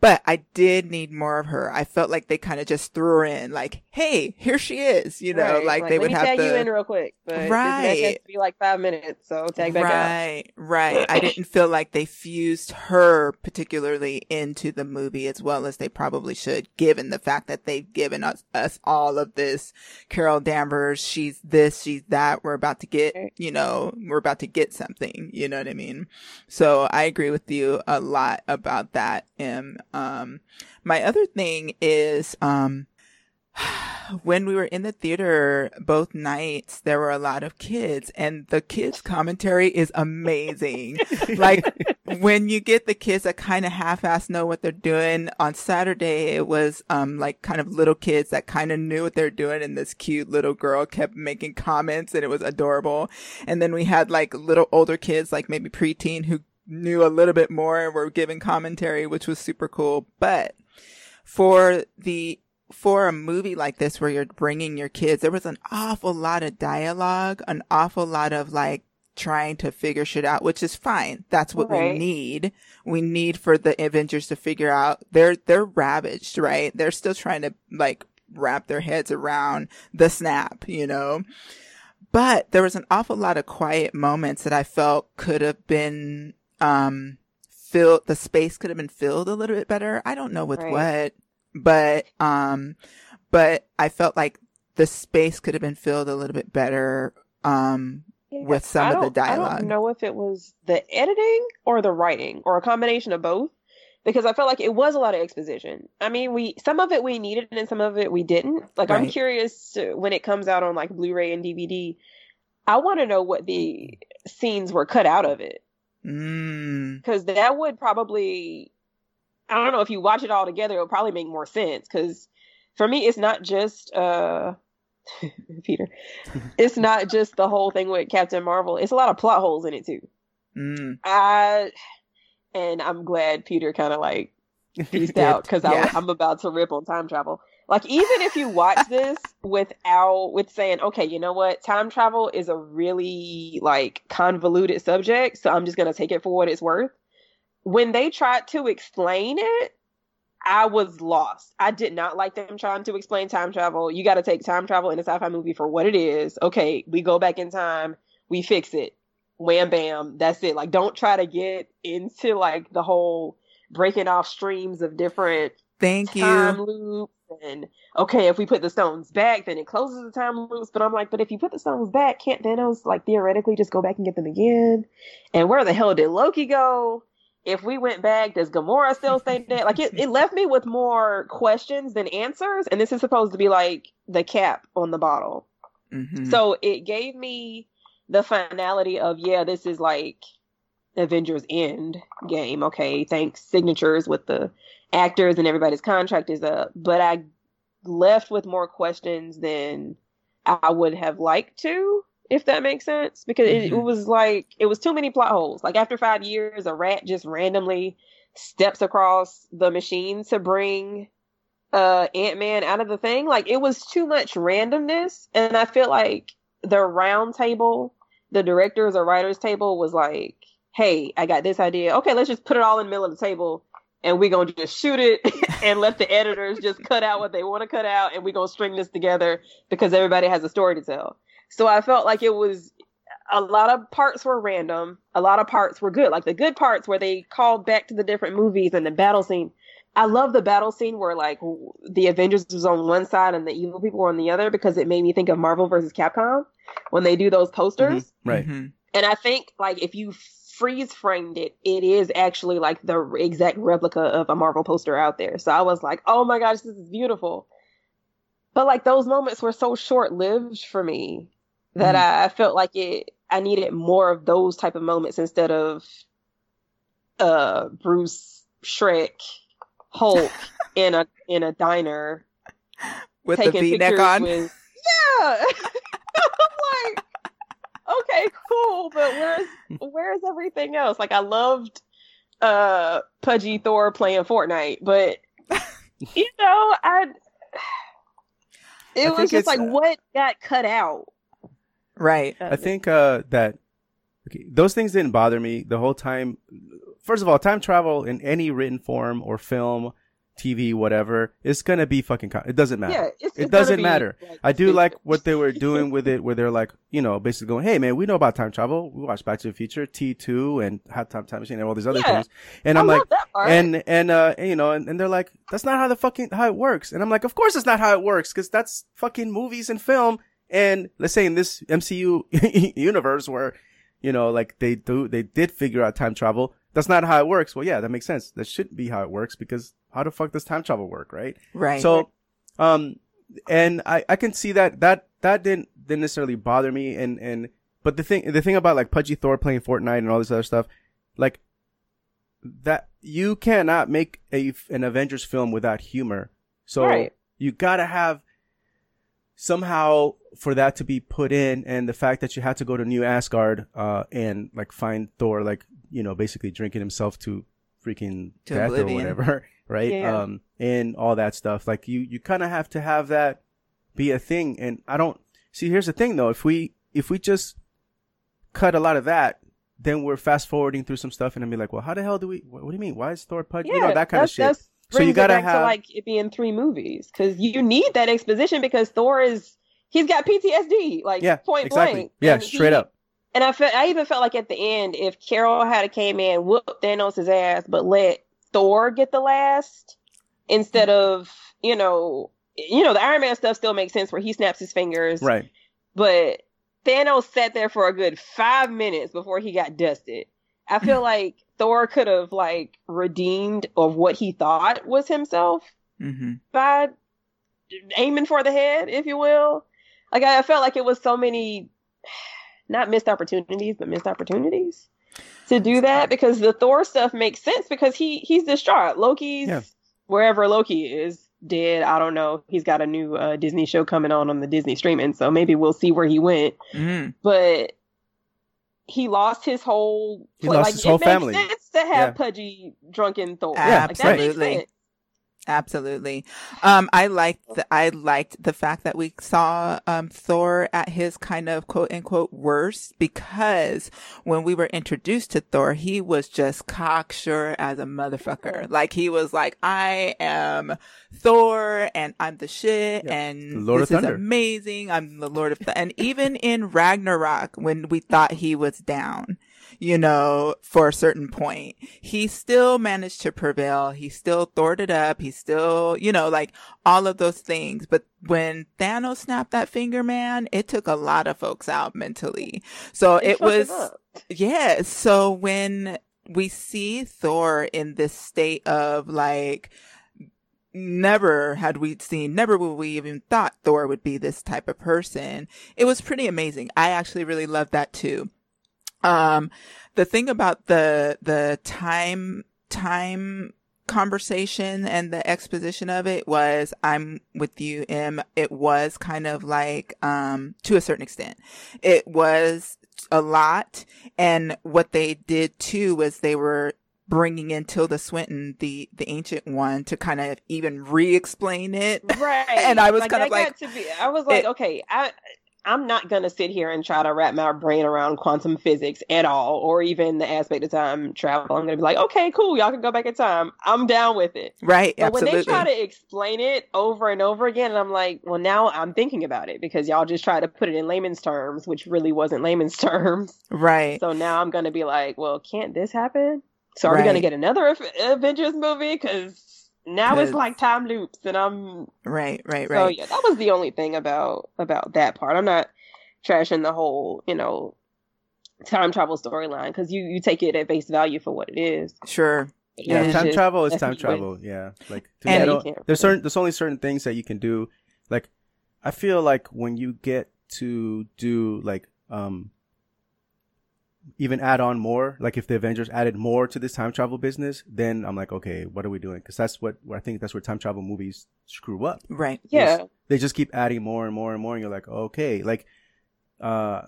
Speaker 3: But I did need more of her. I felt like they kind of just threw her in, like, "Hey, here she is," you know,
Speaker 4: Right.
Speaker 3: like, they
Speaker 4: let
Speaker 3: would have
Speaker 4: tag
Speaker 3: to.
Speaker 4: you in real quick, but this match has
Speaker 3: Right.
Speaker 4: be like five minutes, so tag back out.
Speaker 3: right, right. I didn't feel like they fused her particularly into the movie as well as they probably should, given the fact that they've given us, us all of this. Carol Danvers, she's this, she's that. We're about to get, you know, we're about to get something. You know what I mean? So I agree with you a lot about that. Um, my other thing is, um, when we were in the theater both nights, there were a lot of kids and the kids commentary is amazing. like when you get the kids that kind of half-ass know what they're doing on Saturday, it was, um, like kind of little kids that kind of knew what they're doing. And this cute little girl kept making comments and it was adorable. And then we had like little older kids, like maybe preteen who knew a little bit more and were giving commentary, which was super cool. But for the for a movie like this where you're bringing your kids, there was an awful lot of dialogue, an awful lot of like trying to figure shit out, which is fine. That's what we need. We need for the Avengers to figure out they're they're ravaged, right? They're still trying to like wrap their heads around the snap, you know. But there was an awful lot of quiet moments that I felt could have been um filled the space could have been filled a little bit better. I don't know with
Speaker 4: Right.
Speaker 3: what, but um but I felt like the space could have been filled a little bit better um with some of the
Speaker 4: don't- I don't know if it was the editing or the writing or a combination of both because I felt like it was a lot of exposition. I mean, we some of it we needed and some of it we didn't. Like I'm curious to, when it comes out on like Blu-ray and DVD. I want to know what the scenes were cut out of it
Speaker 3: Mm.
Speaker 4: because that would probably I don't know if you watch it all together, it'll probably make more sense. Because for me, it's not just uh, Peter. It's not just the whole thing with Captain Marvel. It's a lot of plot holes in it too.
Speaker 3: Mm.
Speaker 4: I and I'm glad Peter kind of like peaced out because
Speaker 3: Yeah.
Speaker 4: I'm about to rip on time travel. Like even if you watch this without with saying, okay, you know what, time travel is a really like convoluted subject, so I'm just gonna take it for what it's worth. When they tried to explain it, I was lost. I did not like them trying to explain time travel. You got to take time travel in a sci-fi movie for what it is. Okay, we go back in time, we fix it. Wham bam, that's it. Like don't try to get into like the whole breaking off streams of different
Speaker 3: Thank
Speaker 4: time
Speaker 3: you.
Speaker 4: loops and okay, if we put the stones back, then it closes the time loops. But I'm like, but if you put the stones back, can't Thanos like theoretically just go back and get them again? And where the hell did Loki go? If we went back, does Gamora still stay dead? Like it, it left me with more questions than answers. And this is supposed to be like the cap on the bottle.
Speaker 3: Mhm.
Speaker 4: So it gave me the finality of yeah, this is like Avengers End game. Okay, thanks signatures with the actors and everybody's contract is up. But I left with more questions than I would have liked to, if that makes sense. Because it, it
Speaker 3: Mhm.
Speaker 4: was like it was too many plot holes. Like after five years, a rat just randomly steps across the machine to bring uh Ant-Man out of the thing. Like it was too much randomness and I feel like the round table, the directors or writers table was like, "Hey, I got this idea. Okay, let's just put it all in the middle of the table and we're going to just shoot it and let the editors just cut out what they want to cut out and we're going to string this together because everybody has a story to tell." So I felt like it was a lot of parts were random. A lot of parts were good. Like the good parts where they called back to the different movies and the battle scene. I love the battle scene where like the Avengers was on one side and the evil people were on the other because it made me think of Marvel versus Capcom when they do those posters.
Speaker 2: Right.
Speaker 3: Mhm.
Speaker 4: And I think like if you freeze framed it, it is actually like the exact replica of a Marvel poster out there. So I was like, oh my gosh, this is beautiful. But like those moments were so short lived for me that I, I felt like it. I needed more of those type of moments instead of uh Bruce, Shrek, Hulk in a in a diner
Speaker 3: With the V neck on.
Speaker 4: with- yeah. like, okay, cool, but where's where's everything else? Like, I loved uh pudgy Thor playing Fortnite, but you know, I it
Speaker 2: I
Speaker 4: was just like
Speaker 2: uh,
Speaker 4: what got cut out.
Speaker 3: Right.
Speaker 2: I think uh, that okay, those things didn't bother me the whole time. First of all, time travel in any written form or film, TV, whatever, it's gonna be fucking. Co- it doesn't matter.
Speaker 4: Yeah, it's-
Speaker 2: it
Speaker 4: it's
Speaker 2: doesn't matter.
Speaker 4: like,
Speaker 2: I do like what they were doing with it, where they're like, you know, basically going, "Hey, man, we know about time travel. We watched Back to the Future, T two, and Hot Tub Time Machine, and all these other
Speaker 4: Yeah.
Speaker 2: things." And I'm like, and and uh, and, you know, and, and they're like, "That's not how the fucking how it works." And I'm like, "Of course, it's not how it works, because that's fucking movies and film." And let's say in this MCU universe where, you know, like they do, they did figure out time travel. That's not how it works. Well, yeah, that makes sense. That shouldn't be how it works because how the fuck does time travel work, right?
Speaker 3: Right.
Speaker 2: So, um, and I, I can see that, that, that didn't, didn't necessarily bother me. And, and, but the thing, the thing about like Pudgy Thor playing Fortnite and all this other stuff, like that, you cannot make a, an Avengers film without humor. So
Speaker 4: Right.
Speaker 2: you gotta have somehow for that to be put in and the fact that you had to go to New Asgard, uh, and like find Thor, like, you know, basically drinking himself to freaking
Speaker 3: To
Speaker 2: death
Speaker 3: oblivion.
Speaker 2: or whatever, right?
Speaker 4: Yeah.
Speaker 2: Um, and all that stuff. Like you, you kind of have to have that be a thing. And I don't see, here's the thing though. If we, if we just cut a lot of that, then we're fast forwarding through some stuff and then be like, well, how the hell do we, what, what do you mean? Why is Thor Pudgy?
Speaker 4: Yeah,
Speaker 2: you know, that kind of shit. So you gotta
Speaker 4: back
Speaker 2: have,
Speaker 4: to like it being three movies because you need that exposition because Thor is he's got PTSD like
Speaker 2: yeah,
Speaker 4: point
Speaker 2: exactly.
Speaker 4: blank.
Speaker 2: Yeah,
Speaker 4: And
Speaker 2: straight
Speaker 4: he-
Speaker 2: up.
Speaker 4: And I felt I even felt like at the end if Carol had a came in, whooped Thanos' ass, but let Thor get the last instead of you know you know the Iron Man stuff still makes sense where he snaps his fingers,
Speaker 2: Right.
Speaker 4: but Thanos sat there for a good five minutes before he got dusted. I feel like Thor could have like redeemed of what he thought was himself
Speaker 3: Mm-hmm.
Speaker 4: by aiming for the head, if you will. Like I felt like it was so many not missed opportunities, but missed opportunities to do that because the Thor stuff makes sense because he he's distraught. Loki's
Speaker 2: Yeah.
Speaker 4: wherever Loki is dead. I don't know. He's got a new uh, Disney show coming on on the Disney streaming, so maybe we'll see where he went.
Speaker 3: Mm-hmm.
Speaker 4: But he lost his whole.
Speaker 2: He lost
Speaker 4: like,
Speaker 2: his whole
Speaker 4: it makes
Speaker 2: family.
Speaker 4: Sense to have
Speaker 2: Yeah.
Speaker 4: pudgy drunken Thor. Like, that makes
Speaker 3: absolutely. Um, I liked the, I liked the fact that we saw, um, Thor at his kind of quote unquote worst because when we were introduced to Thor, he was just cocksure as a motherfucker. Like he was like, I am Thor and I'm the shit and
Speaker 2: Lord
Speaker 3: this is amazing. I'm the Lord of Th-. And even in Ragnarok, when we thought he was down, you know, for a certain point, he still managed to prevail. He still it up. He still, you know, like all of those things. But when Thanos snapped that finger, man, it took a lot of folks out mentally. So
Speaker 4: It
Speaker 3: it was,
Speaker 4: up.
Speaker 3: yeah. So when we see Thor in this state of like, never had we seen, never would we even thought Thor would be this type of person. It was pretty amazing. I actually really loved that too. Um, the thing about the, the time, time conversation and the exposition of it was, I'm with you, Em. It was kind of like, um, to a certain extent, it was a lot. And what they did too was they were bringing in Tilda Swinton, the, the ancient one, to kind of even re-explain it.
Speaker 4: Right.
Speaker 3: And I was
Speaker 4: Like,
Speaker 3: kind of like,
Speaker 4: be, I was like,
Speaker 3: it-
Speaker 4: okay, I I'm not gonna sit here and try to wrap my brain around quantum physics at all, or even the aspect of time travel. I'm gonna be like, okay, cool, y'all can go back in time. I'm down with it.
Speaker 3: right,
Speaker 4: But when they try to explain it over and over again, and I'm like, well, now I'm thinking about it because y'all just try to put it in layman's terms, which really wasn't layman's terms.
Speaker 3: right.
Speaker 4: So now I'm gonna be like, well, can't this happen? So are we gonna get another Av- Avengers movie? Because now it's like time loops, and I'm
Speaker 3: Right, right, right so
Speaker 4: yeah, that was the only thing about about that part. I'm not trashing the whole, you know, time travel storyline because you you take it at face value for what it is.
Speaker 3: Sure.
Speaker 4: But
Speaker 2: Yeah, time
Speaker 4: just
Speaker 2: travel is
Speaker 4: messy
Speaker 2: time
Speaker 4: with-
Speaker 2: travel. Yeah, like to
Speaker 3: And-
Speaker 2: me,
Speaker 4: you
Speaker 2: don't- there's certain there's only certain things that you can do. Like, I feel like when you get to do like um even add on more, like if the Avengers added more to this time travel business, then I'm like, okay, what are we doing? Because that's what I think that's where time travel movies screw up.
Speaker 3: Right.
Speaker 4: Yeah,
Speaker 2: They just keep adding more and more and more, and you're like, okay, like Uh,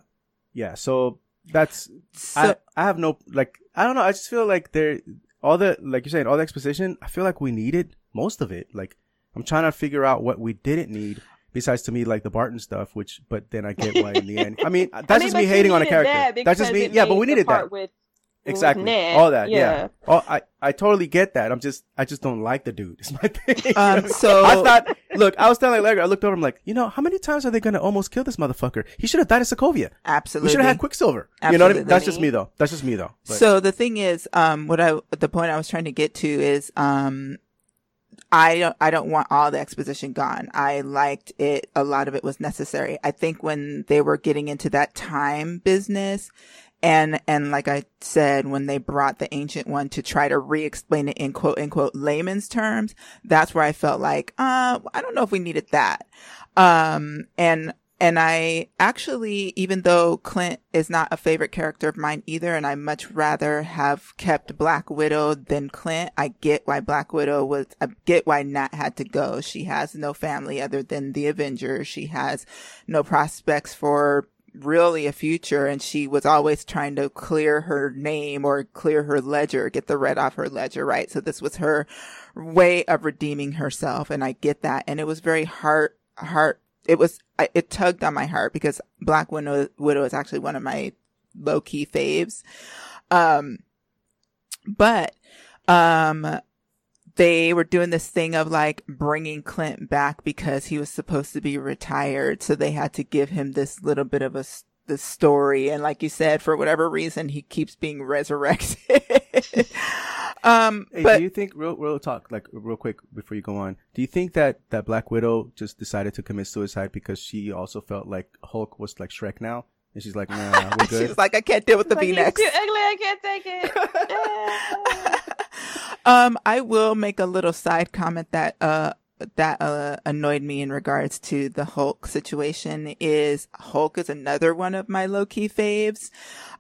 Speaker 2: yeah. So that's
Speaker 3: So-
Speaker 2: I. I have no like. I don't know. I just feel like there all the like you're saying all the exposition. I feel like we needed most of it. Like I'm trying to figure out what we didn't need. Besides to me, like the Barton stuff, which, but then I get why in the end. I mean, that's
Speaker 4: I mean,
Speaker 2: just me hating on a character.
Speaker 4: that
Speaker 2: That's just me. Yeah, but we needed that.
Speaker 4: with- with
Speaker 2: exactly.
Speaker 4: Ned.
Speaker 2: All that. Yeah.
Speaker 4: Yeah.
Speaker 2: Oh, I, I totally get that. I'm just, I just don't like the dude. It's my thing.
Speaker 3: Um, so-
Speaker 2: I thought, look, I was telling Larry, I looked over, I'm like, you know, how many times are they going to almost kill this motherfucker? He should have died in Sokovia.
Speaker 3: Absolutely.
Speaker 2: We should have had Quicksilver. You know what I mean? That's just me though. That's just me though. But-
Speaker 3: So the thing is, um, what I the point I was trying to get to is, um, I don't I don't want all the exposition gone. I liked it. A lot of it was necessary. I think when they were getting into that time business. And, and like I said, when they brought the ancient one to try to re-explain it in quote unquote layman's terms, that's where I felt like, uh, I don't know if we needed that. Um, and and I actually, even though Clint is not a favorite character of mine either, and I much rather have kept Black Widow than Clint, I get why Black Widow was, I get why Nat had to go. She has no family other than the Avengers. She has no prospects for really a future and she was always trying to clear her name or clear her ledger, get the red off her ledger, right? So this was her way of redeeming herself and I get that. And it was very heart, heart, it was, it tugged on my heart because Black Widow, Widow is actually one of my low key faves. Um, but, um, they were doing this thing of like bringing Clint back because he was supposed to be retired. So they had to give him this little bit of a the story. And like you said, for whatever reason, he keeps being resurrected. Um,
Speaker 2: Hey,
Speaker 3: but
Speaker 2: do you think real real talk like real quick before you go on? Do you think that that Black Widow just decided to commit suicide because she also felt like Hulk was like Shrek now, and she's like, nah, we're good.
Speaker 3: was like, I can't deal with the
Speaker 4: Like, he's
Speaker 3: V-necks.
Speaker 4: too ugly. I can't take it.
Speaker 3: Um, I will make a little side comment that, uh, that, uh, annoyed me in regards to the Hulk situation is Hulk is another one of my low key faves.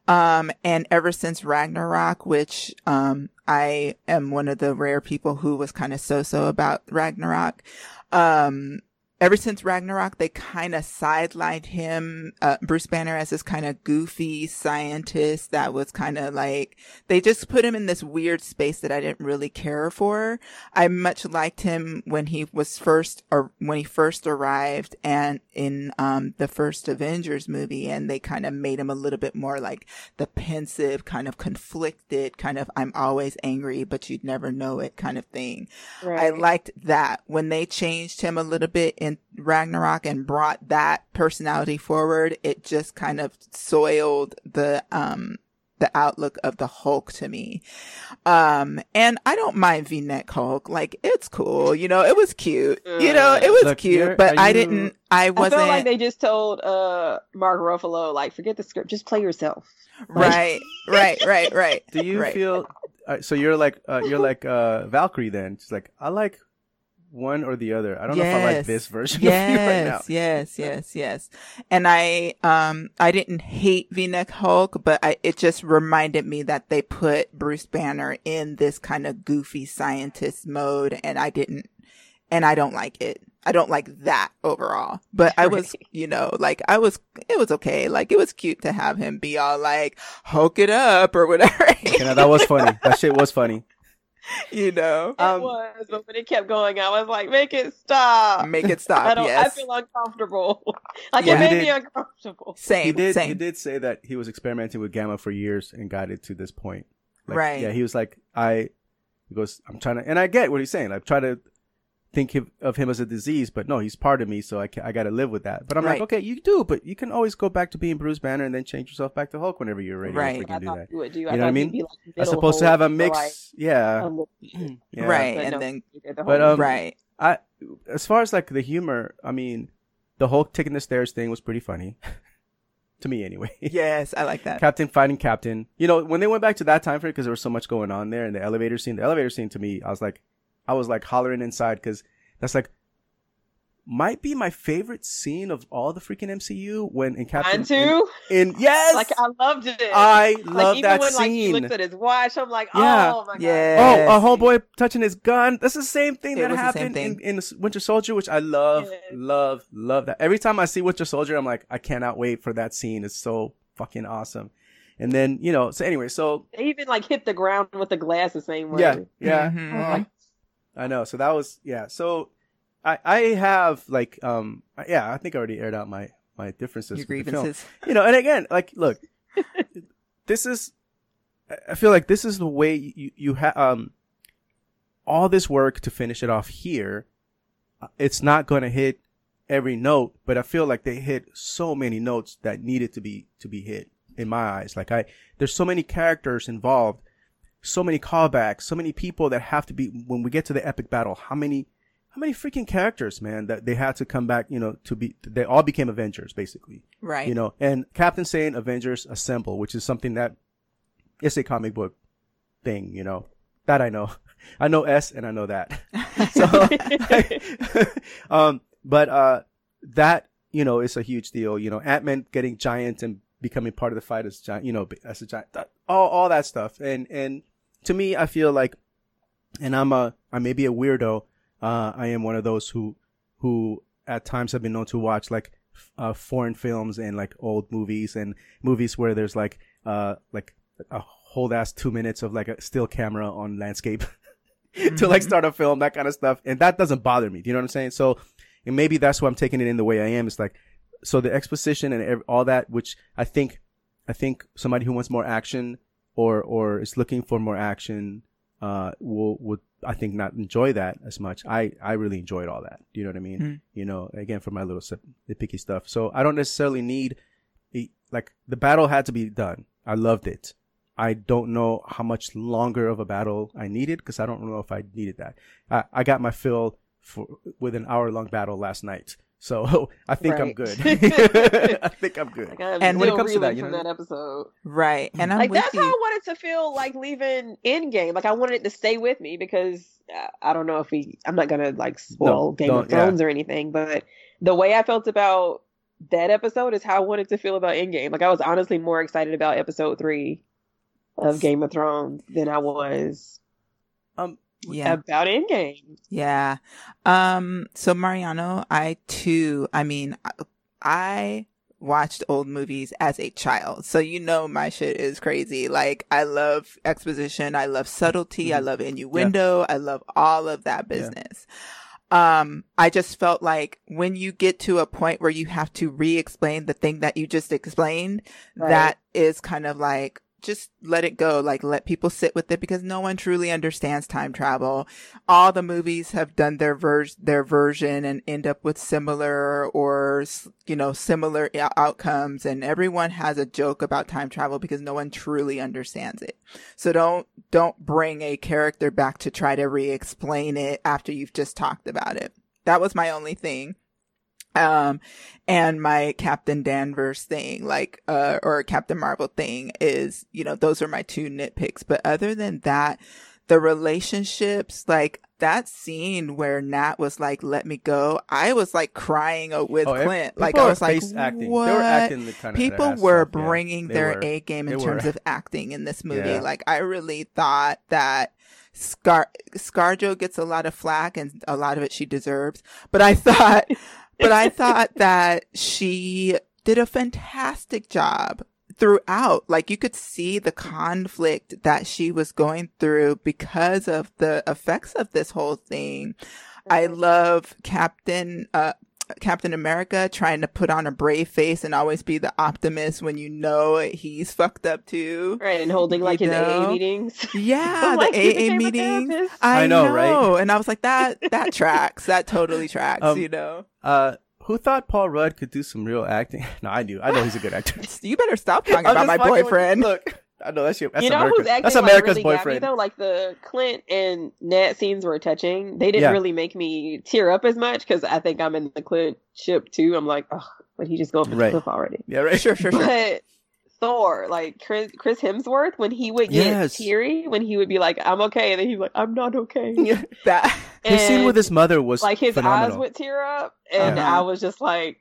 Speaker 3: Um, and ever since Ragnarok, which, um, I am one of the rare people who was kind of so-so about Ragnarok. Um, ever since Ragnarok, they kind of sidelined him, uh, Bruce Banner as this kind of goofy scientist that was kind of like, they just put him in this weird space that I didn't really care for. I much liked him when he was first, or when he first arrived and in, um, the first Avengers movie, and they kind of made him a little bit more like the pensive, kind of conflicted, kind of, I'm always angry, but you'd never know it kind of thing. I liked that when they changed him a little bit in Ragnarok and brought that personality forward. It just kind of soiled the, um, the outlook of the Hulk to me. Um, and I don't mind V-neck Hulk. Like, it's cool. You know, it was cute. You know, it was
Speaker 2: Look,
Speaker 3: cute, but
Speaker 2: are
Speaker 3: I
Speaker 2: you-
Speaker 3: didn't, I
Speaker 4: I
Speaker 3: wasn't,
Speaker 4: feel like they just told uh Mark Ruffalo like forget the script, just play yourself.
Speaker 3: right, right, right, right.
Speaker 2: Do you
Speaker 3: right.
Speaker 2: feel uh, so? You're like uh, you're like uh, Valkyrie then. She's like, I like one or the other. I don't know if I like this version of you right now.
Speaker 3: Yes, yes, yes, yes. And I, um, I didn't hate V-neck Hulk, but I, it just reminded me that they put Bruce Banner in this kind of goofy scientist mode, and I didn't, and I don't like it. I don't like that overall. But I was, you know, like I was, it was okay. Like it was cute to have him be all like, Hulk it up or whatever.
Speaker 2: Okay, now that was funny. That shit was funny.
Speaker 3: you know,
Speaker 4: It um, was, but when it kept going, I was like, make it stop.
Speaker 3: make it stop.
Speaker 4: I don't.
Speaker 3: yes.
Speaker 4: I feel uncomfortable. like
Speaker 3: Yeah.
Speaker 4: it made
Speaker 2: He
Speaker 4: me uncomfortable.
Speaker 3: same,
Speaker 2: he did.
Speaker 3: same.
Speaker 2: He did say that he was experimenting with gamma for years and got it to this point. Like,
Speaker 3: Right.
Speaker 2: Yeah. He was like, I. He goes, I'm trying to, and I get what he's saying. Like, try to think of- of him as a disease, but no, he's part of me, so I I got to live with that. But I'm
Speaker 3: Right.
Speaker 2: like, okay, you do, but you can always go back to being Bruce Banner and then change yourself back to Hulk whenever you're ready
Speaker 3: Right.
Speaker 4: I
Speaker 2: do that.
Speaker 4: you would do.
Speaker 2: You
Speaker 4: I
Speaker 2: know what I mean?
Speaker 4: like
Speaker 2: I'm supposed to have a mix.
Speaker 4: like,
Speaker 2: yeah. yeah.
Speaker 3: Right.
Speaker 4: but
Speaker 3: and
Speaker 4: no,
Speaker 3: then,
Speaker 4: the
Speaker 2: But,
Speaker 4: whole-
Speaker 2: um,
Speaker 3: right.
Speaker 2: I, as far as like the humor, I mean, the Hulk taking the stairs thing was pretty funny. to me, anyway.
Speaker 3: Yes, I like that.
Speaker 2: Captain fighting Captain. You know, when they went back to that time frame, because there was so much going on there, and the elevator scene, the elevator scene to me, I was like, I was like hollering inside because that's like, might be my favorite scene of all the freaking MCU when in Captain
Speaker 4: Mine too.
Speaker 2: In, in yes,
Speaker 4: Like I loved it.
Speaker 2: I
Speaker 4: like,
Speaker 2: love
Speaker 4: even
Speaker 2: that
Speaker 4: when, Like, he
Speaker 2: scene.
Speaker 4: looks at his watch. I'm like,
Speaker 2: Yeah.
Speaker 4: oh my god.
Speaker 3: Yeah.
Speaker 2: Oh, a homeboy touching his gun. That's the same thing
Speaker 3: It
Speaker 2: that
Speaker 3: was the same
Speaker 2: happened in,
Speaker 3: thing.
Speaker 2: in Winter Soldier, which I love,
Speaker 4: Yeah.
Speaker 2: love, love that. Every time I see Winter Soldier, I'm like, I cannot wait for that scene. It's so fucking awesome. And then, you know, so anyway, so
Speaker 4: They even like hit the ground with the glass the same way.
Speaker 2: yeah, yeah.
Speaker 3: Mhm.
Speaker 4: Like,
Speaker 2: I know. So that was, yeah. So I, I have like, um, yeah, I think I already aired out my, my differences.
Speaker 3: Your
Speaker 2: with the film.
Speaker 3: grievances.
Speaker 2: you know, and again, like, look, this is, I- I feel like this is the way you, you have, um, all this work to finish it off here. uh, It's not going to hit every note, but I feel like they hit so many notes that needed to be, to be hit in my eyes. Like I, there's so many characters involved, so many callbacks, so many people that have to be, when we get to the epic battle, how many, how many freaking characters, man, that they had to come back, you know, to be, they all became Avengers, basically
Speaker 3: Right.
Speaker 2: you know, and Captain saying Avengers Assemble, which is something that is a comic book thing, you know, that I know. I know S and I know that. so, um, but, uh, that, you know, is a huge deal, you know, Ant-Man getting giant and becoming part of the fight as giant, you know, as a giant, all, all that stuff. And, and to me, I feel like, and I'm a, I may be a weirdo. Uh, I am one of those who, who at times have been known to watch like uh, foreign films and like old movies and movies where there's like uh like a whole ass two minutes of like a still camera on landscape to like start a film that kind of stuff and that doesn't bother me do you know what i'm saying so and maybe that's why i'm taking it in the way i am it's like so the exposition and all that which i think i think somebody who wants more action or or is looking for more action uh will would i think not enjoy that as much. I i really enjoyed all that. Do you know what i mean?
Speaker 3: Mm.
Speaker 2: you know again for my little sip- nitpicky stuff. So i don't necessarily need a, like the battle had to be done. I loved it. I don't know how much longer of a battle i needed because i don't know if i needed that. I, I got my fill for with an hour long battle last night so i think i'm good i think i'm good
Speaker 4: Like, I'm
Speaker 3: And
Speaker 2: when it comes to that, you know-
Speaker 4: that episode.
Speaker 3: Right. And I'm
Speaker 4: like that's
Speaker 3: you.
Speaker 4: how I wanted to feel like leaving Endgame. Like I wanted it to stay with me because uh, I don't know if we. I'm not gonna like spoil
Speaker 2: No,
Speaker 4: Game of Thrones or anything, but the way I felt about that episode is how I wanted to feel about Endgame. Like I was honestly more excited about episode three of Game of Thrones than I was
Speaker 2: um
Speaker 3: yeah.
Speaker 4: about Endgame.
Speaker 3: Yeah. Um, so Mariano, I too, I mean, I- I watched old movies as a child. So you know my shit is crazy. Like I love exposition, I love subtlety, I love innuendo, I love all of that business. Um, I just felt like when you get to a point where you have to re-explain the thing that you just explained,
Speaker 4: Right.
Speaker 3: that is kind of like just let it go like let people sit with it because no one truly understands time travel. All the movies have done their ver- their version and end up with similar or you know similar outcomes and everyone has a joke about time travel because no one truly understands it. So don't don't bring a character back to try to re-explain it after you've just talked about it. That was my only thing um, and my Captain Danvers thing, like, uh, or Captain Marvel thing is, you know, those are my two nitpicks. But other than that, the relationships, like that scene where Nat was like, let me go. I was like crying with
Speaker 2: Oh,
Speaker 3: Clint. Like, I was like,
Speaker 2: acting.
Speaker 3: what?
Speaker 2: They were acting the kinda
Speaker 3: People were
Speaker 2: yeah.
Speaker 3: bringing
Speaker 2: They
Speaker 3: their
Speaker 2: were.
Speaker 3: A game in terms
Speaker 2: were.
Speaker 3: of acting in this movie.
Speaker 2: Yeah.
Speaker 3: Like, I really thought that Scar ScarJo gets a lot of flack and a lot of it she deserves. But I thought, but I thought that she did a fantastic job throughout. Like you could see the conflict that she was going through because of the effects of this whole thing. I love Captain, uh, Captain America trying to put on a brave face and always be the optimist when you know he's fucked up too.
Speaker 4: Right, and holding like
Speaker 3: You
Speaker 4: his
Speaker 3: know?
Speaker 4: AA meetings.
Speaker 3: Yeah,
Speaker 4: Like,
Speaker 3: the AA meetings. I,
Speaker 2: I know,
Speaker 3: know,
Speaker 2: right?
Speaker 3: And I was like, that that tracks. That totally tracks.
Speaker 2: Um,
Speaker 3: you know.
Speaker 2: uh who thought paul rudd could do some real acting no i do i know he's a good actor
Speaker 3: You better stop talking
Speaker 2: I'm
Speaker 3: about my
Speaker 2: fucking with-
Speaker 3: boyfriend.
Speaker 2: look i know that's your that's
Speaker 4: you know
Speaker 2: america
Speaker 4: who's acting
Speaker 2: that's
Speaker 4: like,
Speaker 2: america's
Speaker 4: really got me, though? Like the Clint and Nat scenes were touching. They didn't
Speaker 2: Yeah.
Speaker 4: really make me tear up as much because I think I'm in the Clint ship too. I'm like, oh, but he just go for
Speaker 2: Right.
Speaker 4: the cliff already.
Speaker 2: yeah right
Speaker 3: Sure, sure, sure.
Speaker 4: But Thor, like Chris, Chris Hemsworth, when he would get
Speaker 2: Yes.
Speaker 4: teary, when he would be like, "I'm okay," and then he'd be like, "I'm not okay."
Speaker 3: That
Speaker 2: His scene with his mother was
Speaker 4: like his
Speaker 2: phenomenal.
Speaker 4: eyes would tear up, and
Speaker 3: Uh-huh.
Speaker 4: I was just like,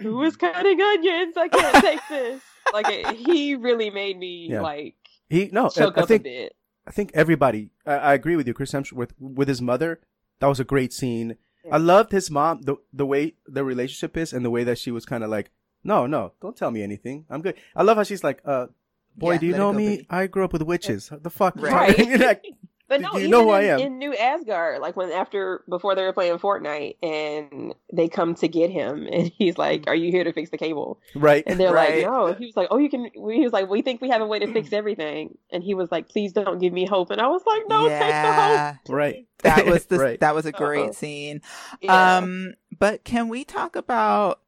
Speaker 4: "Who is cutting onions? I can't take this." Like it, he really made me
Speaker 2: Yeah.
Speaker 4: like
Speaker 2: he no, I,
Speaker 4: choke
Speaker 2: I
Speaker 4: up
Speaker 2: think
Speaker 4: a bit.
Speaker 2: I think everybody. I, I agree with you, Chris Hemsworth with with his mother. That was a great scene. I loved his mom, the the way the relationship is, and the way that she was kind of like, no, no, don't tell me anything. I'm good. I love how she's like, uh, boy,
Speaker 3: Yeah,
Speaker 2: do you know me?
Speaker 3: baby.
Speaker 2: I grew up with witches. The fuck,
Speaker 3: Right.
Speaker 2: You're like,
Speaker 4: But no,
Speaker 2: you know who I
Speaker 4: in,
Speaker 2: am?
Speaker 4: in New Asgard, like when after before they were playing Fortnite and they come to get him, and he's like, "Are you here to fix the cable?"
Speaker 2: right?
Speaker 4: And they're
Speaker 3: Right.
Speaker 4: like, "No." And he was like, "Oh, you can." He was like, "We think we have a way to fix everything," and he was like, "Please don't give me hope." And I was like, "No, take the hope."
Speaker 2: right.
Speaker 3: that was the
Speaker 2: right.
Speaker 3: that was a great
Speaker 4: Uh-oh.
Speaker 3: scene.
Speaker 4: Yeah.
Speaker 3: Um, but can we talk about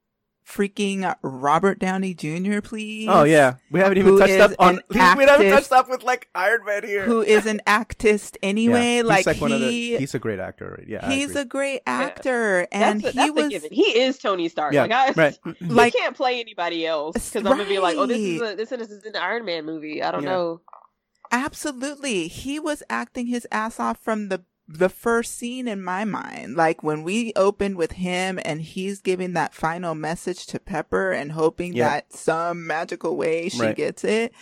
Speaker 3: freaking Robert Downey Jr. please?
Speaker 2: Oh yeah, we haven't even
Speaker 3: Who
Speaker 2: touched up on.
Speaker 3: an
Speaker 2: We haven't touched up with like Iron Man here.
Speaker 3: Who is an actist anyway?
Speaker 2: Yeah, he's
Speaker 3: like,
Speaker 2: like one of the.
Speaker 3: he,
Speaker 2: He's a great actor. right? Yeah,
Speaker 3: he's a great actor, and
Speaker 4: that's a,
Speaker 3: he
Speaker 4: that's a
Speaker 3: was
Speaker 4: given. He is Tony Stark.
Speaker 2: yeah,
Speaker 4: Like I,
Speaker 2: right.
Speaker 4: you
Speaker 3: like
Speaker 4: can't play anybody else because I'm gonna be like, "Oh, this is a, this is an Iron Man movie." I don't
Speaker 2: Yeah.
Speaker 4: know.
Speaker 3: Absolutely. He was acting his ass off from the the first scene in my mind. Like when we opened with him and he's giving that final message to Pepper and hoping
Speaker 2: Yeah.
Speaker 3: that some magical way she
Speaker 2: Right.
Speaker 3: gets it.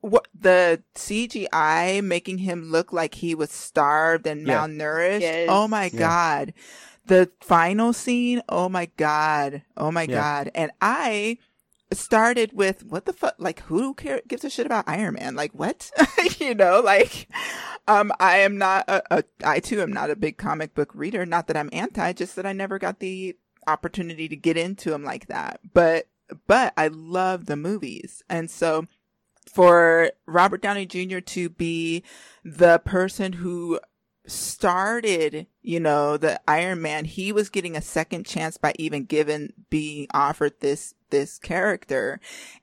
Speaker 3: What the CGI making him look like he was starved and
Speaker 2: Yeah.
Speaker 3: malnourished.
Speaker 4: Yes.
Speaker 3: Oh my
Speaker 2: Yeah.
Speaker 3: god. The final scene, oh my god. Oh my
Speaker 2: Yeah.
Speaker 3: god. And I started with what the fuck like who care gives a shit about iron man like what you know like um i am not a, a i too am not a big comic book reader. Not that i'm anti just that i never got the opportunity to get into them like that. But but i love the movies. And so for robert downey jr to be the person who started, you know, the Iron Man, he was getting a second chance by even given being offered this this character.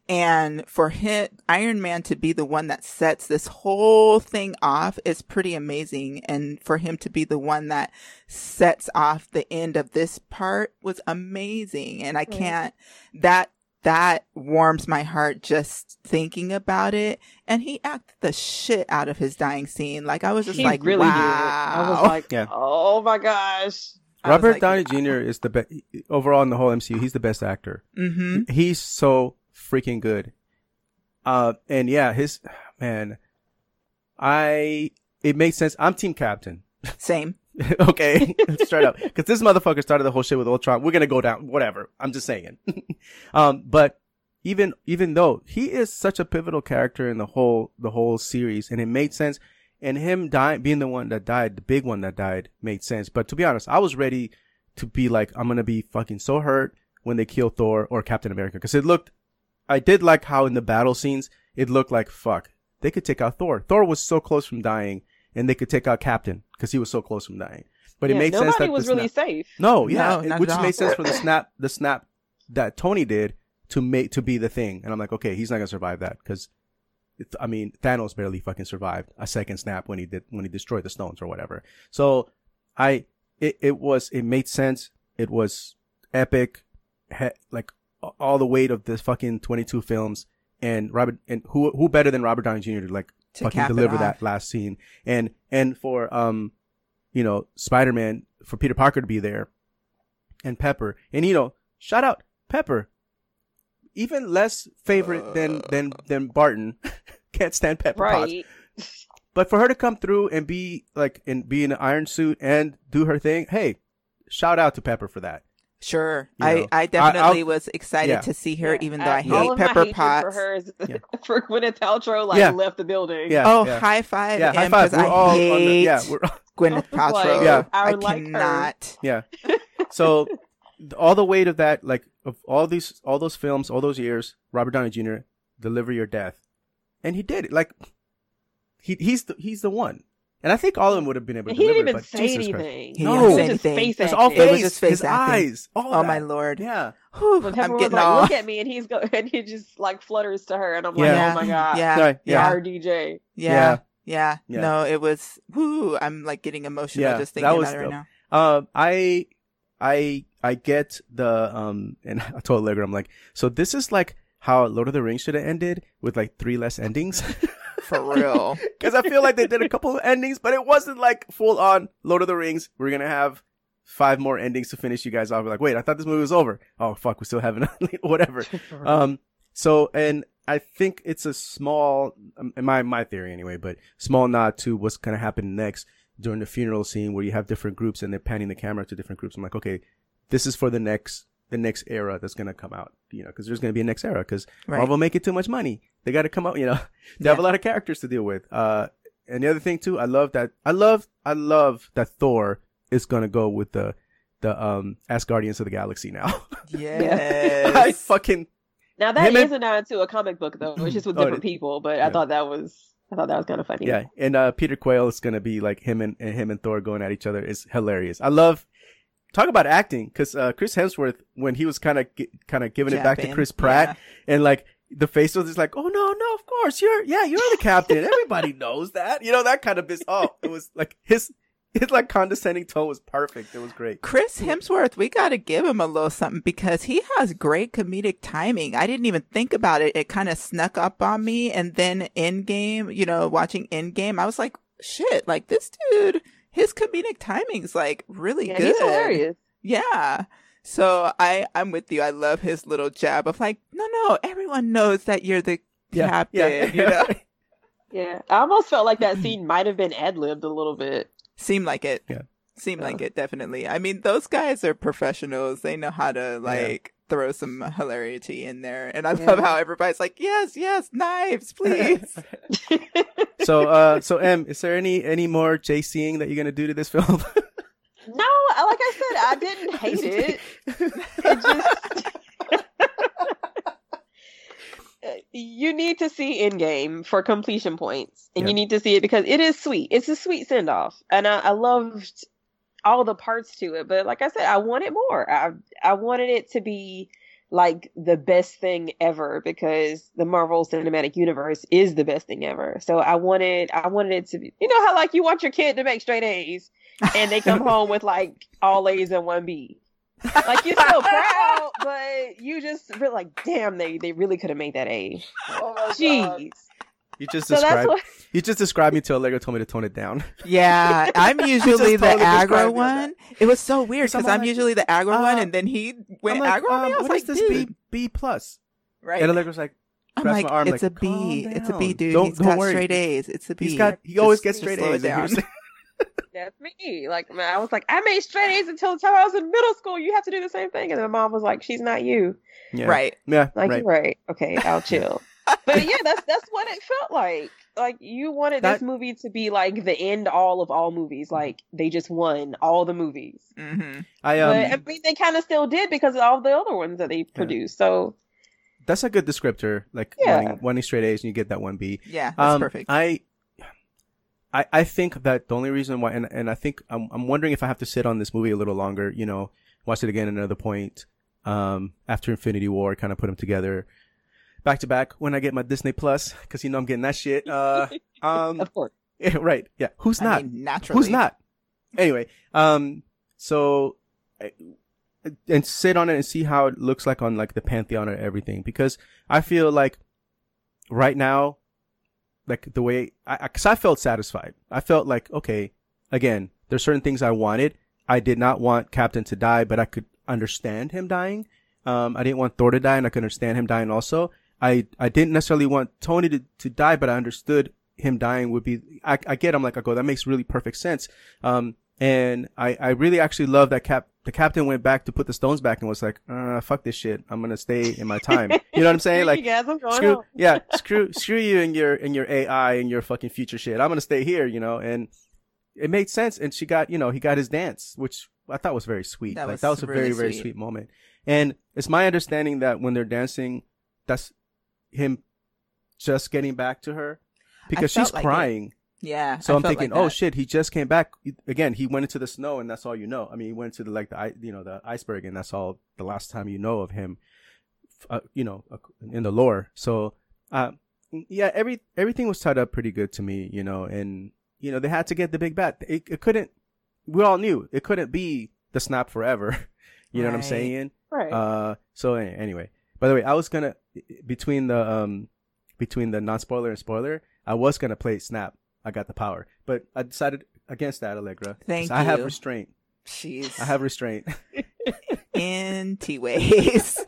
Speaker 3: And for him Iron Man to be the one that sets this whole thing off is pretty amazing. And for him to be the one that sets off the end of this part was amazing. And I can't that that warms my heart just thinking about it. And he acted the shit out of his dying scene. Like I was just
Speaker 4: he
Speaker 3: like,
Speaker 4: really
Speaker 3: wow.
Speaker 4: did. I was like,
Speaker 2: Yeah.
Speaker 4: "Oh my gosh."
Speaker 2: Robert
Speaker 3: like,
Speaker 2: Downey Jr. is the best overall in the whole MCU. He's the best actor.
Speaker 3: Mm-hmm.
Speaker 2: He's so freaking good. Uh, and yeah, his man, I it makes sense. I'm Team Captain.
Speaker 3: Same.
Speaker 2: okay, straight up, because this motherfucker started the whole shit with Ultron. We're gonna go down, whatever. I'm just saying. um, but even even though he is such a pivotal character in the whole the whole series, and it made sense, and him dying, being the one that died, the big one that died, made sense. But to be honest, I was ready to be like, I'm gonna be fucking so hurt when they kill Thor or Captain America, because it looked. I did like how in the battle scenes it looked like fuck they could take out Thor. Thor was so close from dying, and they could take out Captain because he was so close from dying. But it
Speaker 4: Yeah,
Speaker 2: made sense
Speaker 4: nobody
Speaker 2: that
Speaker 4: was
Speaker 2: the
Speaker 4: really
Speaker 2: snap-
Speaker 4: safe.
Speaker 2: no, yeah,
Speaker 3: No,
Speaker 2: it- which made sense for the snap, the snap that Tony did to make to be the thing. And I'm like, okay, he's not gonna survive that because, I mean, Thanos barely fucking survived a second snap when he did when he destroyed the stones or whatever. So, I it it was it made sense. It was epic, he, like all the weight of this fucking 22 films. And Robert and who who better than Robert Downey Jr. to like
Speaker 3: To
Speaker 2: fucking deliver that last scene. And and for um you know Spider Man for Peter Parker to be there and Pepper. And you know shout out Pepper. Even less favorite than than than Barton can't stand Pepper Potts. But for her to come through and be like and be in an iron suit and do her thing hey shout out to Pepper for that
Speaker 3: Sure.
Speaker 2: You
Speaker 3: I,
Speaker 2: know,
Speaker 3: I
Speaker 2: I-
Speaker 3: definitely
Speaker 2: I'll-
Speaker 3: was excited
Speaker 2: yeah.
Speaker 3: to see her,
Speaker 4: Yeah,
Speaker 3: even though I,
Speaker 4: I- all
Speaker 3: hate
Speaker 4: of
Speaker 3: Pepper
Speaker 4: hatred
Speaker 3: Potts.
Speaker 4: for her is
Speaker 2: Yeah.
Speaker 4: for Gwyneth Paltrow like
Speaker 2: Yeah.
Speaker 4: left the building.
Speaker 2: yeah
Speaker 3: oh,
Speaker 2: yeah.
Speaker 3: high five!
Speaker 2: yeah high
Speaker 3: Em,
Speaker 2: five
Speaker 3: 'cause
Speaker 2: we're
Speaker 3: I
Speaker 2: all on the,
Speaker 3: hate
Speaker 2: yeah we're
Speaker 3: Gwyneth
Speaker 4: Like,
Speaker 3: Paltrow.
Speaker 2: Yeah.
Speaker 4: I
Speaker 3: I
Speaker 4: like her.
Speaker 3: cannot.
Speaker 2: Yeah. So all the weight of that, like of all these, all those films, all those years, Robert Downey Jr. deliver your death, and he did it. Like he he's the he's the one, and I think all of them would have been able to
Speaker 4: And he
Speaker 2: deliver.
Speaker 4: didn't even
Speaker 2: but
Speaker 4: say
Speaker 2: Jesus Christ.
Speaker 4: anything.
Speaker 3: He
Speaker 2: No.
Speaker 3: didn't say
Speaker 4: It was just
Speaker 3: anything.
Speaker 4: face
Speaker 2: It's all
Speaker 4: acting.
Speaker 3: It was just face
Speaker 2: his
Speaker 3: acting.
Speaker 2: eyes. All
Speaker 3: Oh
Speaker 2: that.
Speaker 3: my lord!
Speaker 2: Yeah.
Speaker 3: Whew, I'm
Speaker 4: Pepper was
Speaker 3: getting
Speaker 4: like,
Speaker 3: all.
Speaker 4: "Look at me," and he's go and he just like flutters to her, and I'm like, "Oh my god,
Speaker 3: Yeah,
Speaker 2: Right,
Speaker 3: yeah,
Speaker 4: RDJ."
Speaker 3: yeah,
Speaker 2: Yeah.
Speaker 3: yeah.
Speaker 2: Yeah.
Speaker 3: No, it was. Whoo! I'm like getting emotional
Speaker 2: Yeah,
Speaker 3: just
Speaker 2: that
Speaker 3: thinking
Speaker 2: was
Speaker 3: about it right now.
Speaker 2: Um, I, I, I get the um, and I told Allegra, I'm like, so this is like how Lord of the Rings should have ended with like three less endings.
Speaker 3: For real.
Speaker 2: Because I feel like they did a couple of endings, but it wasn't like full on Lord of the Rings. We're gonna have five more endings to finish you guys off. We're like, wait, I thought this movie was over. Oh fuck, we still haven't. Whatever. Um. So, and I think it's a small, um, in my my theory anyway, but small nod to what's gonna happen next during the funeral scene where you have different groups and they're panning the camera to different groups. I'm like, okay, this is for the next the next era that's gonna come out. You know, because there's gonna be a next era because
Speaker 3: Right.
Speaker 2: Marvel it too much money. They got to come out. You know, they have a lot of characters to deal with. Uh, and the other thing too, I love that. I love, I love that Thor is gonna go with the the um Asgardians of the Galaxy now.
Speaker 3: Yes.
Speaker 2: I fucking
Speaker 4: Now that
Speaker 2: Him
Speaker 4: is
Speaker 2: and-
Speaker 4: a nod to a comic book though. It's just with
Speaker 2: Oh,
Speaker 4: different
Speaker 2: it-
Speaker 4: people, but
Speaker 2: yeah.
Speaker 4: I thought that was I thought that was kind of funny.
Speaker 2: yeah. And uh, Peter Quill is gonna be like him and, and him and Thor going at each other. is hilarious. I love. Talk about acting, because uh, Chris Hemsworth, when he was kind of kind of giving it back to Chris Pratt, and like the face was just like, "Oh no, no, of course you're, yeah, you're the captain. Everybody knows that, you know that kind of bis. Oh, it was like his his like condescending tone was perfect. It was great.
Speaker 3: Chris Hemsworth, we got to give him a little something because he has great comedic timing. I didn't even think about it. It kind of snuck up on me. And then Endgame, you know, watching Endgame, I was like, shit, like this dude, his comedic timing's like really
Speaker 4: Yeah,
Speaker 3: good.
Speaker 4: he's hilarious.
Speaker 3: Yeah. So I, I'm with you. I love his little jab of like, no, no, everyone knows that you're the
Speaker 2: Yeah,
Speaker 3: captain.
Speaker 2: yeah.
Speaker 3: You know?
Speaker 4: Yeah. I almost felt like that scene might have been ad libbed a little bit.
Speaker 3: Seemed like it.
Speaker 2: Yeah.
Speaker 3: Seemed like it, definitely. I mean, those guys are professionals. They know how to, like, throw some hilarity in there. And I
Speaker 4: Yeah.
Speaker 3: love how everybody's like, yes, yes, knives, please.
Speaker 2: So, uh, so M, is there any any more JCing that you're gonna do to this film?
Speaker 4: No, like I said, I didn't hate it. It just you need to see Endgame for completion points, and
Speaker 2: Yeah.
Speaker 4: you need to see it because it is sweet. It's a sweet send off, and I, I loved all the parts to it. But like I said, I wanted more. I I wanted it to be like the best thing ever because the Marvel Cinematic Universe is the best thing ever. So I wanted I wanted it to be you know how like you want your kid to make straight A's and they come home with like all A's and one B. Like you're so proud, but you just feel like, damn, they they really could have made that A. Oh Jeez.
Speaker 2: You just
Speaker 4: So
Speaker 2: described.
Speaker 4: what-
Speaker 2: You just described me to Allegra. Told me to tone it down.
Speaker 3: yeah, I'm usually the
Speaker 2: totally
Speaker 3: aggro
Speaker 2: described you on
Speaker 3: one. It was so weird because I'm
Speaker 2: like,
Speaker 3: usually the aggro one,
Speaker 2: uh,
Speaker 3: and then he went
Speaker 2: like,
Speaker 3: aggro on me. I
Speaker 2: um,
Speaker 3: was
Speaker 2: what
Speaker 3: like,
Speaker 2: is this
Speaker 3: dude.
Speaker 2: B B plus?
Speaker 3: Right.
Speaker 2: And Allegra's like,
Speaker 3: I'm like,
Speaker 2: my arm,
Speaker 3: it's
Speaker 2: like,
Speaker 3: a B. It's a B, dude.
Speaker 2: Don't-
Speaker 3: He's
Speaker 2: don't
Speaker 3: got
Speaker 2: worry.
Speaker 3: straight A's. It's a B.
Speaker 2: He's got. He always gets straight A's.
Speaker 3: it
Speaker 2: and he
Speaker 3: down.
Speaker 2: was-
Speaker 4: That's me. Like man, I was like, I made straight A's until the time I was in middle school. You have to do the same thing. And then my mom was like, She's not you.
Speaker 2: yeah.
Speaker 3: Right.
Speaker 2: Yeah.
Speaker 4: Like
Speaker 2: right.
Speaker 4: you're right. Okay, I'll chill. But yeah, that's that's what it felt like. Like you wanted
Speaker 2: That-
Speaker 4: this movie to be like the end all of all movies. Like they just won all the movies.
Speaker 3: Mm-hmm.
Speaker 2: I
Speaker 4: but
Speaker 2: um.
Speaker 4: I mean, they kind of still did because of all the other ones that they produced. So
Speaker 2: That's a good descriptor. Like
Speaker 4: Yeah.
Speaker 2: wanting, wanting straight A's and you get that one B.
Speaker 3: Yeah, that's
Speaker 2: Um,
Speaker 3: perfect.
Speaker 2: I, I, I think that the only reason why, and, and I think I'm, I'm wondering if I have to sit on this movie a little longer, you know, watch it again at another point, um, after Infinity War, kind of put them together back to back when I get my Disney Plus, cause you know I'm getting that shit. Uh, um,
Speaker 4: of course,
Speaker 2: yeah, right. Yeah. Who's
Speaker 3: I
Speaker 2: not?
Speaker 3: mean, naturally.
Speaker 2: Who's not? Anyway, um, so, I- and sit on it and see how it looks like on like the pantheon or everything because I feel like right now, like the way I, I cause I felt satisfied. I felt like, okay, again, there's certain things I wanted. I did not want Captain to die, but I could understand him dying. Um, I didn't want Thor to die and I could understand him dying also. I, I didn't necessarily want Tony to, to die, but I understood him dying would be, I, I get, I'm like, I go, that makes really perfect sense. Um, and I, I really actually love that cap, the captain went back to put the stones back and was like, uh, fuck this shit. I'm going to stay in my time. You know what I'm saying? Like,
Speaker 4: you guys, I'm going
Speaker 2: screw,
Speaker 4: home.
Speaker 2: yeah, screw, screw you and your, and your AI and your fucking future shit. I'm going to stay here, you know, and it made sense. And she got, you know, he got his dance, which I thought was very sweet.
Speaker 3: That
Speaker 2: like,
Speaker 3: was
Speaker 2: that was a
Speaker 3: really
Speaker 2: very, very
Speaker 3: sweet.
Speaker 2: sweet moment. And it's my understanding that when they're dancing, that's him just getting back to her because she's
Speaker 3: like it.
Speaker 2: crying.
Speaker 3: Yeah.
Speaker 2: So
Speaker 3: I
Speaker 2: I'm thinking,
Speaker 3: like
Speaker 2: oh shit, he just came back. Again, he went into the snow, and that's all you know. I mean, he went to the like the you know the iceberg, and that's all the last time you know of him. Uh, you know, uh, in the lore. So, uh, yeah, every everything was tied up pretty good to me. You know, and you know they had to get the big bat. It, it couldn't. We all knew it couldn't be the snap forever. you know what I'm saying?
Speaker 4: Right.
Speaker 2: Uh, so anyway, By the way, I was gonna between the um between the non spoiler and spoiler, I was gonna play Snap. I got the power, but I decided against that, Allegra.
Speaker 3: Thank
Speaker 2: 'Cause I have restraint.
Speaker 3: Jeez.
Speaker 2: I have restraint.
Speaker 3: in T ways.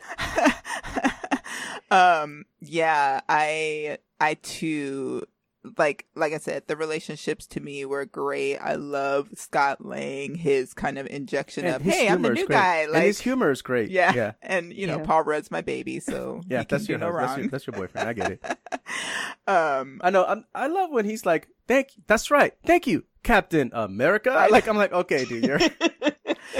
Speaker 3: um, yeah, I, I too, like, like I said, the relationships to me were great. I love Scott Lang, his kind of injection
Speaker 2: And
Speaker 3: of, hey, I'm the new guy.
Speaker 2: and
Speaker 3: Like,
Speaker 2: his humor is great.
Speaker 3: yeah.
Speaker 2: yeah,
Speaker 3: And, you know,
Speaker 4: Yeah.
Speaker 3: Paul Rudd's my baby, so
Speaker 2: yeah. That's your,
Speaker 3: no
Speaker 2: that's your that's your boyfriend. I get it.
Speaker 3: um,
Speaker 2: I know. I'm, I love when he's like, "Thank. That's right. Thank you, Captain America."
Speaker 3: I-
Speaker 2: like I'm like, okay, dude, you're.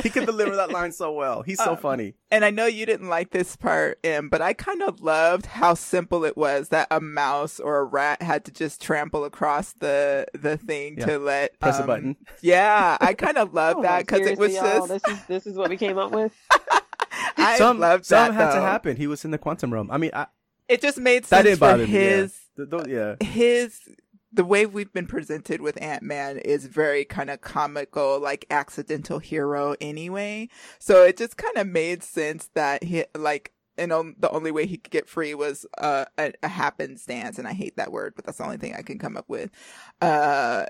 Speaker 2: He can deliver that line so well. He's so
Speaker 3: Um,
Speaker 2: funny.
Speaker 3: And I know you didn't like this part, Em, but I kind of loved how simple it was that a mouse or a rat had to just trample across the the thing
Speaker 2: Yeah.
Speaker 3: to let
Speaker 2: Press a
Speaker 3: um,
Speaker 2: button.
Speaker 3: Yeah, I kind of love
Speaker 4: Oh,
Speaker 3: that because it was
Speaker 4: y'all,
Speaker 3: just
Speaker 4: this is this is what we came up with.
Speaker 3: I
Speaker 2: some
Speaker 3: loved
Speaker 2: some
Speaker 3: that.
Speaker 2: had to happen. He was in the quantum realm. I mean, I,
Speaker 3: It just made sense
Speaker 2: that
Speaker 3: sense
Speaker 2: didn't
Speaker 3: for
Speaker 2: bother me. Yeah.
Speaker 3: his
Speaker 2: Th- th- yeah.
Speaker 3: his the way we've been presented with Ant Man is very kind of comical, like accidental hero anyway. So it just kind of made sense that he like. And on, the only way he could get free was uh, a, a happenstance, and I hate that word, but that's the only thing I can come up with. Uh,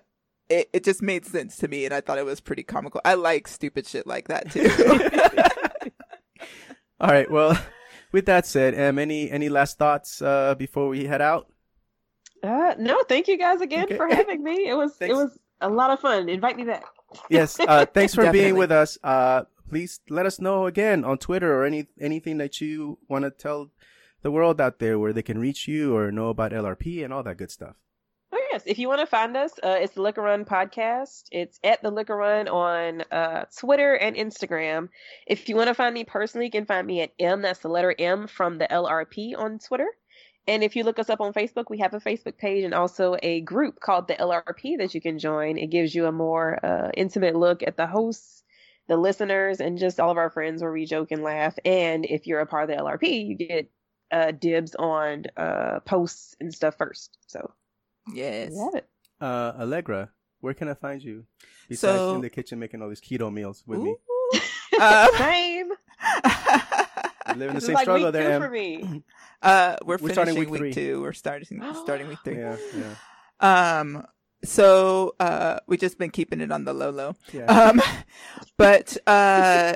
Speaker 3: it it just made sense to me, and I thought it was pretty comical. I like stupid shit like that too.
Speaker 2: All right. Well, with that said, um, any any last thoughts uh, before we head out?
Speaker 4: Uh, no, thank you guys again
Speaker 2: Okay.
Speaker 4: for having me. It was
Speaker 2: Thanks.
Speaker 4: it was a lot of fun. Invite me back.
Speaker 2: Yes. Uh, thanks for being with us. Uh, please let us know again on Twitter or any anything that you want to tell the world out there where they can reach you or know about LRP and all that good stuff.
Speaker 4: Oh yes, if you want to find us, uh, it's the Liquor Run podcast. It's at the Liquor Run on uh, Twitter and Instagram. If you want to find me personally, you can find me at M. That's the letter M from the LRP on Twitter. And if you look us up on Facebook, we have a Facebook page and also a group called the LRP that you can join. It gives you a more uh, intimate look at the hosts, the listeners, and just all of our friends where we joke and laugh. And if you're a part of the LRP, you get uh, dibs on uh, posts and stuff first. So
Speaker 3: yes.
Speaker 4: love it.
Speaker 2: Uh, Allegra, where can I find you? Besides
Speaker 3: So-
Speaker 2: in the kitchen making all these keto meals with me.
Speaker 3: Ooh. Um,
Speaker 4: Same.
Speaker 2: You live in the same
Speaker 4: like
Speaker 2: struggle there.
Speaker 4: two for me.
Speaker 3: Uh, we're,
Speaker 2: We're starting
Speaker 3: finishing
Speaker 2: week
Speaker 3: week, two. We're starting starting week three.
Speaker 2: Yeah, yeah.
Speaker 3: Um, so uh, we just been keeping it on the low low.
Speaker 2: Yeah.
Speaker 3: Um, but uh,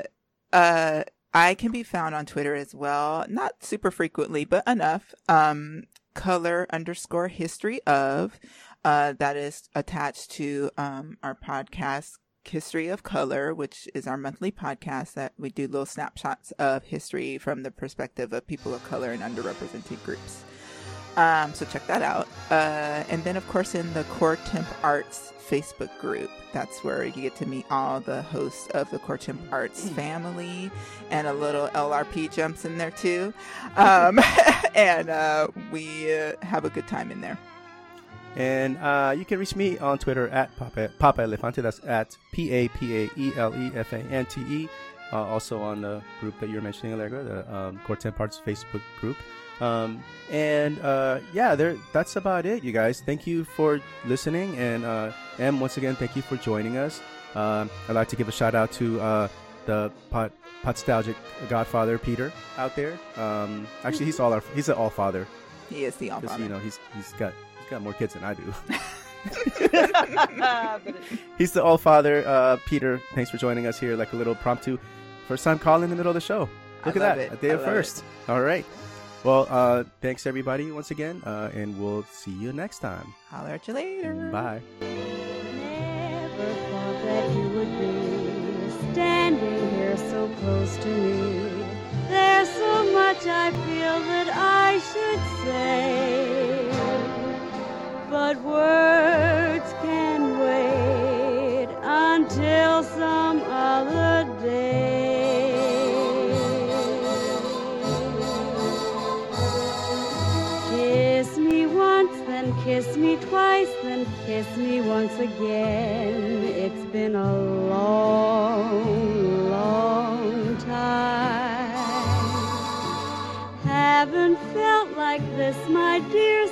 Speaker 3: uh, I can be found on Twitter as well, not super frequently, but enough. Um, color underscore history of. Uh, that is attached to um our podcast History of Color, which is our monthly podcast that we do little snapshots of history from the perspective of people of color and underrepresented groups. Um, so check that out. Uh, and then, of course, in the Core Temp Arts Facebook group, that's where you get to meet all the hosts of the Core Temp Arts family, and a little LRP jumps in there too. Um, and uh, we uh, have a good time in there.
Speaker 2: And uh, you can reach me on Twitter at Papa, Papa Elefante. That's at P A P A E L E F A N T E. Uh, also on the group that you were mentioning, Allegra, the um, Core Temp Arts Facebook group. Um, and uh, yeah, there. That's about it, you guys. Thank you for listening. And uh, Em, once again, thank you for joining us. Um, I'd like to give a shout out to uh, the pot, Potstalgic Godfather Peter out there. Um, actually, he's all our he's an all father
Speaker 3: He is the
Speaker 2: all
Speaker 3: father.
Speaker 2: you know he's he's got got more kids than I do. He's the All Father, uh, Peter. Thanks for joining us here, like a little promptu, first time calling in the middle of the show.
Speaker 3: I
Speaker 2: Look at that,
Speaker 3: it.
Speaker 2: a day
Speaker 3: I
Speaker 2: of
Speaker 3: love it.
Speaker 2: first. All right. Well, uh, thanks everybody once again, uh, and we'll see you next time.
Speaker 3: Holler at you later.
Speaker 2: Bye.
Speaker 11: Never thought that you would be standing here so close to me. There's so much I feel that I should say, but words can wait until some other day. Kiss me once, then kiss me twice, then kiss me once again. It's been a long, long time. Haven't felt like this, my dear,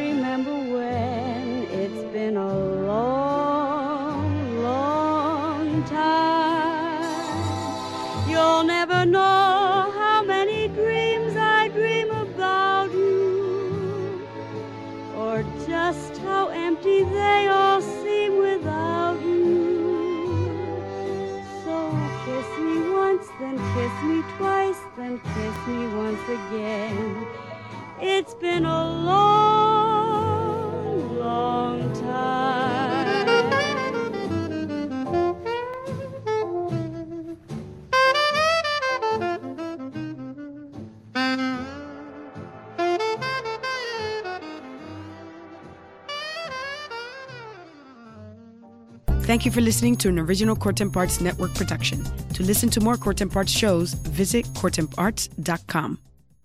Speaker 11: remember when it's been a long, long time. You'll never know how many dreams I dream about you, or just how empty they all seem without you. So kiss me once, then kiss me twice, then kiss me once again. It's been a long
Speaker 12: Thank you for listening to an original Court Arts Network production. To listen to more Court Arts shows, visit courtemparts.com.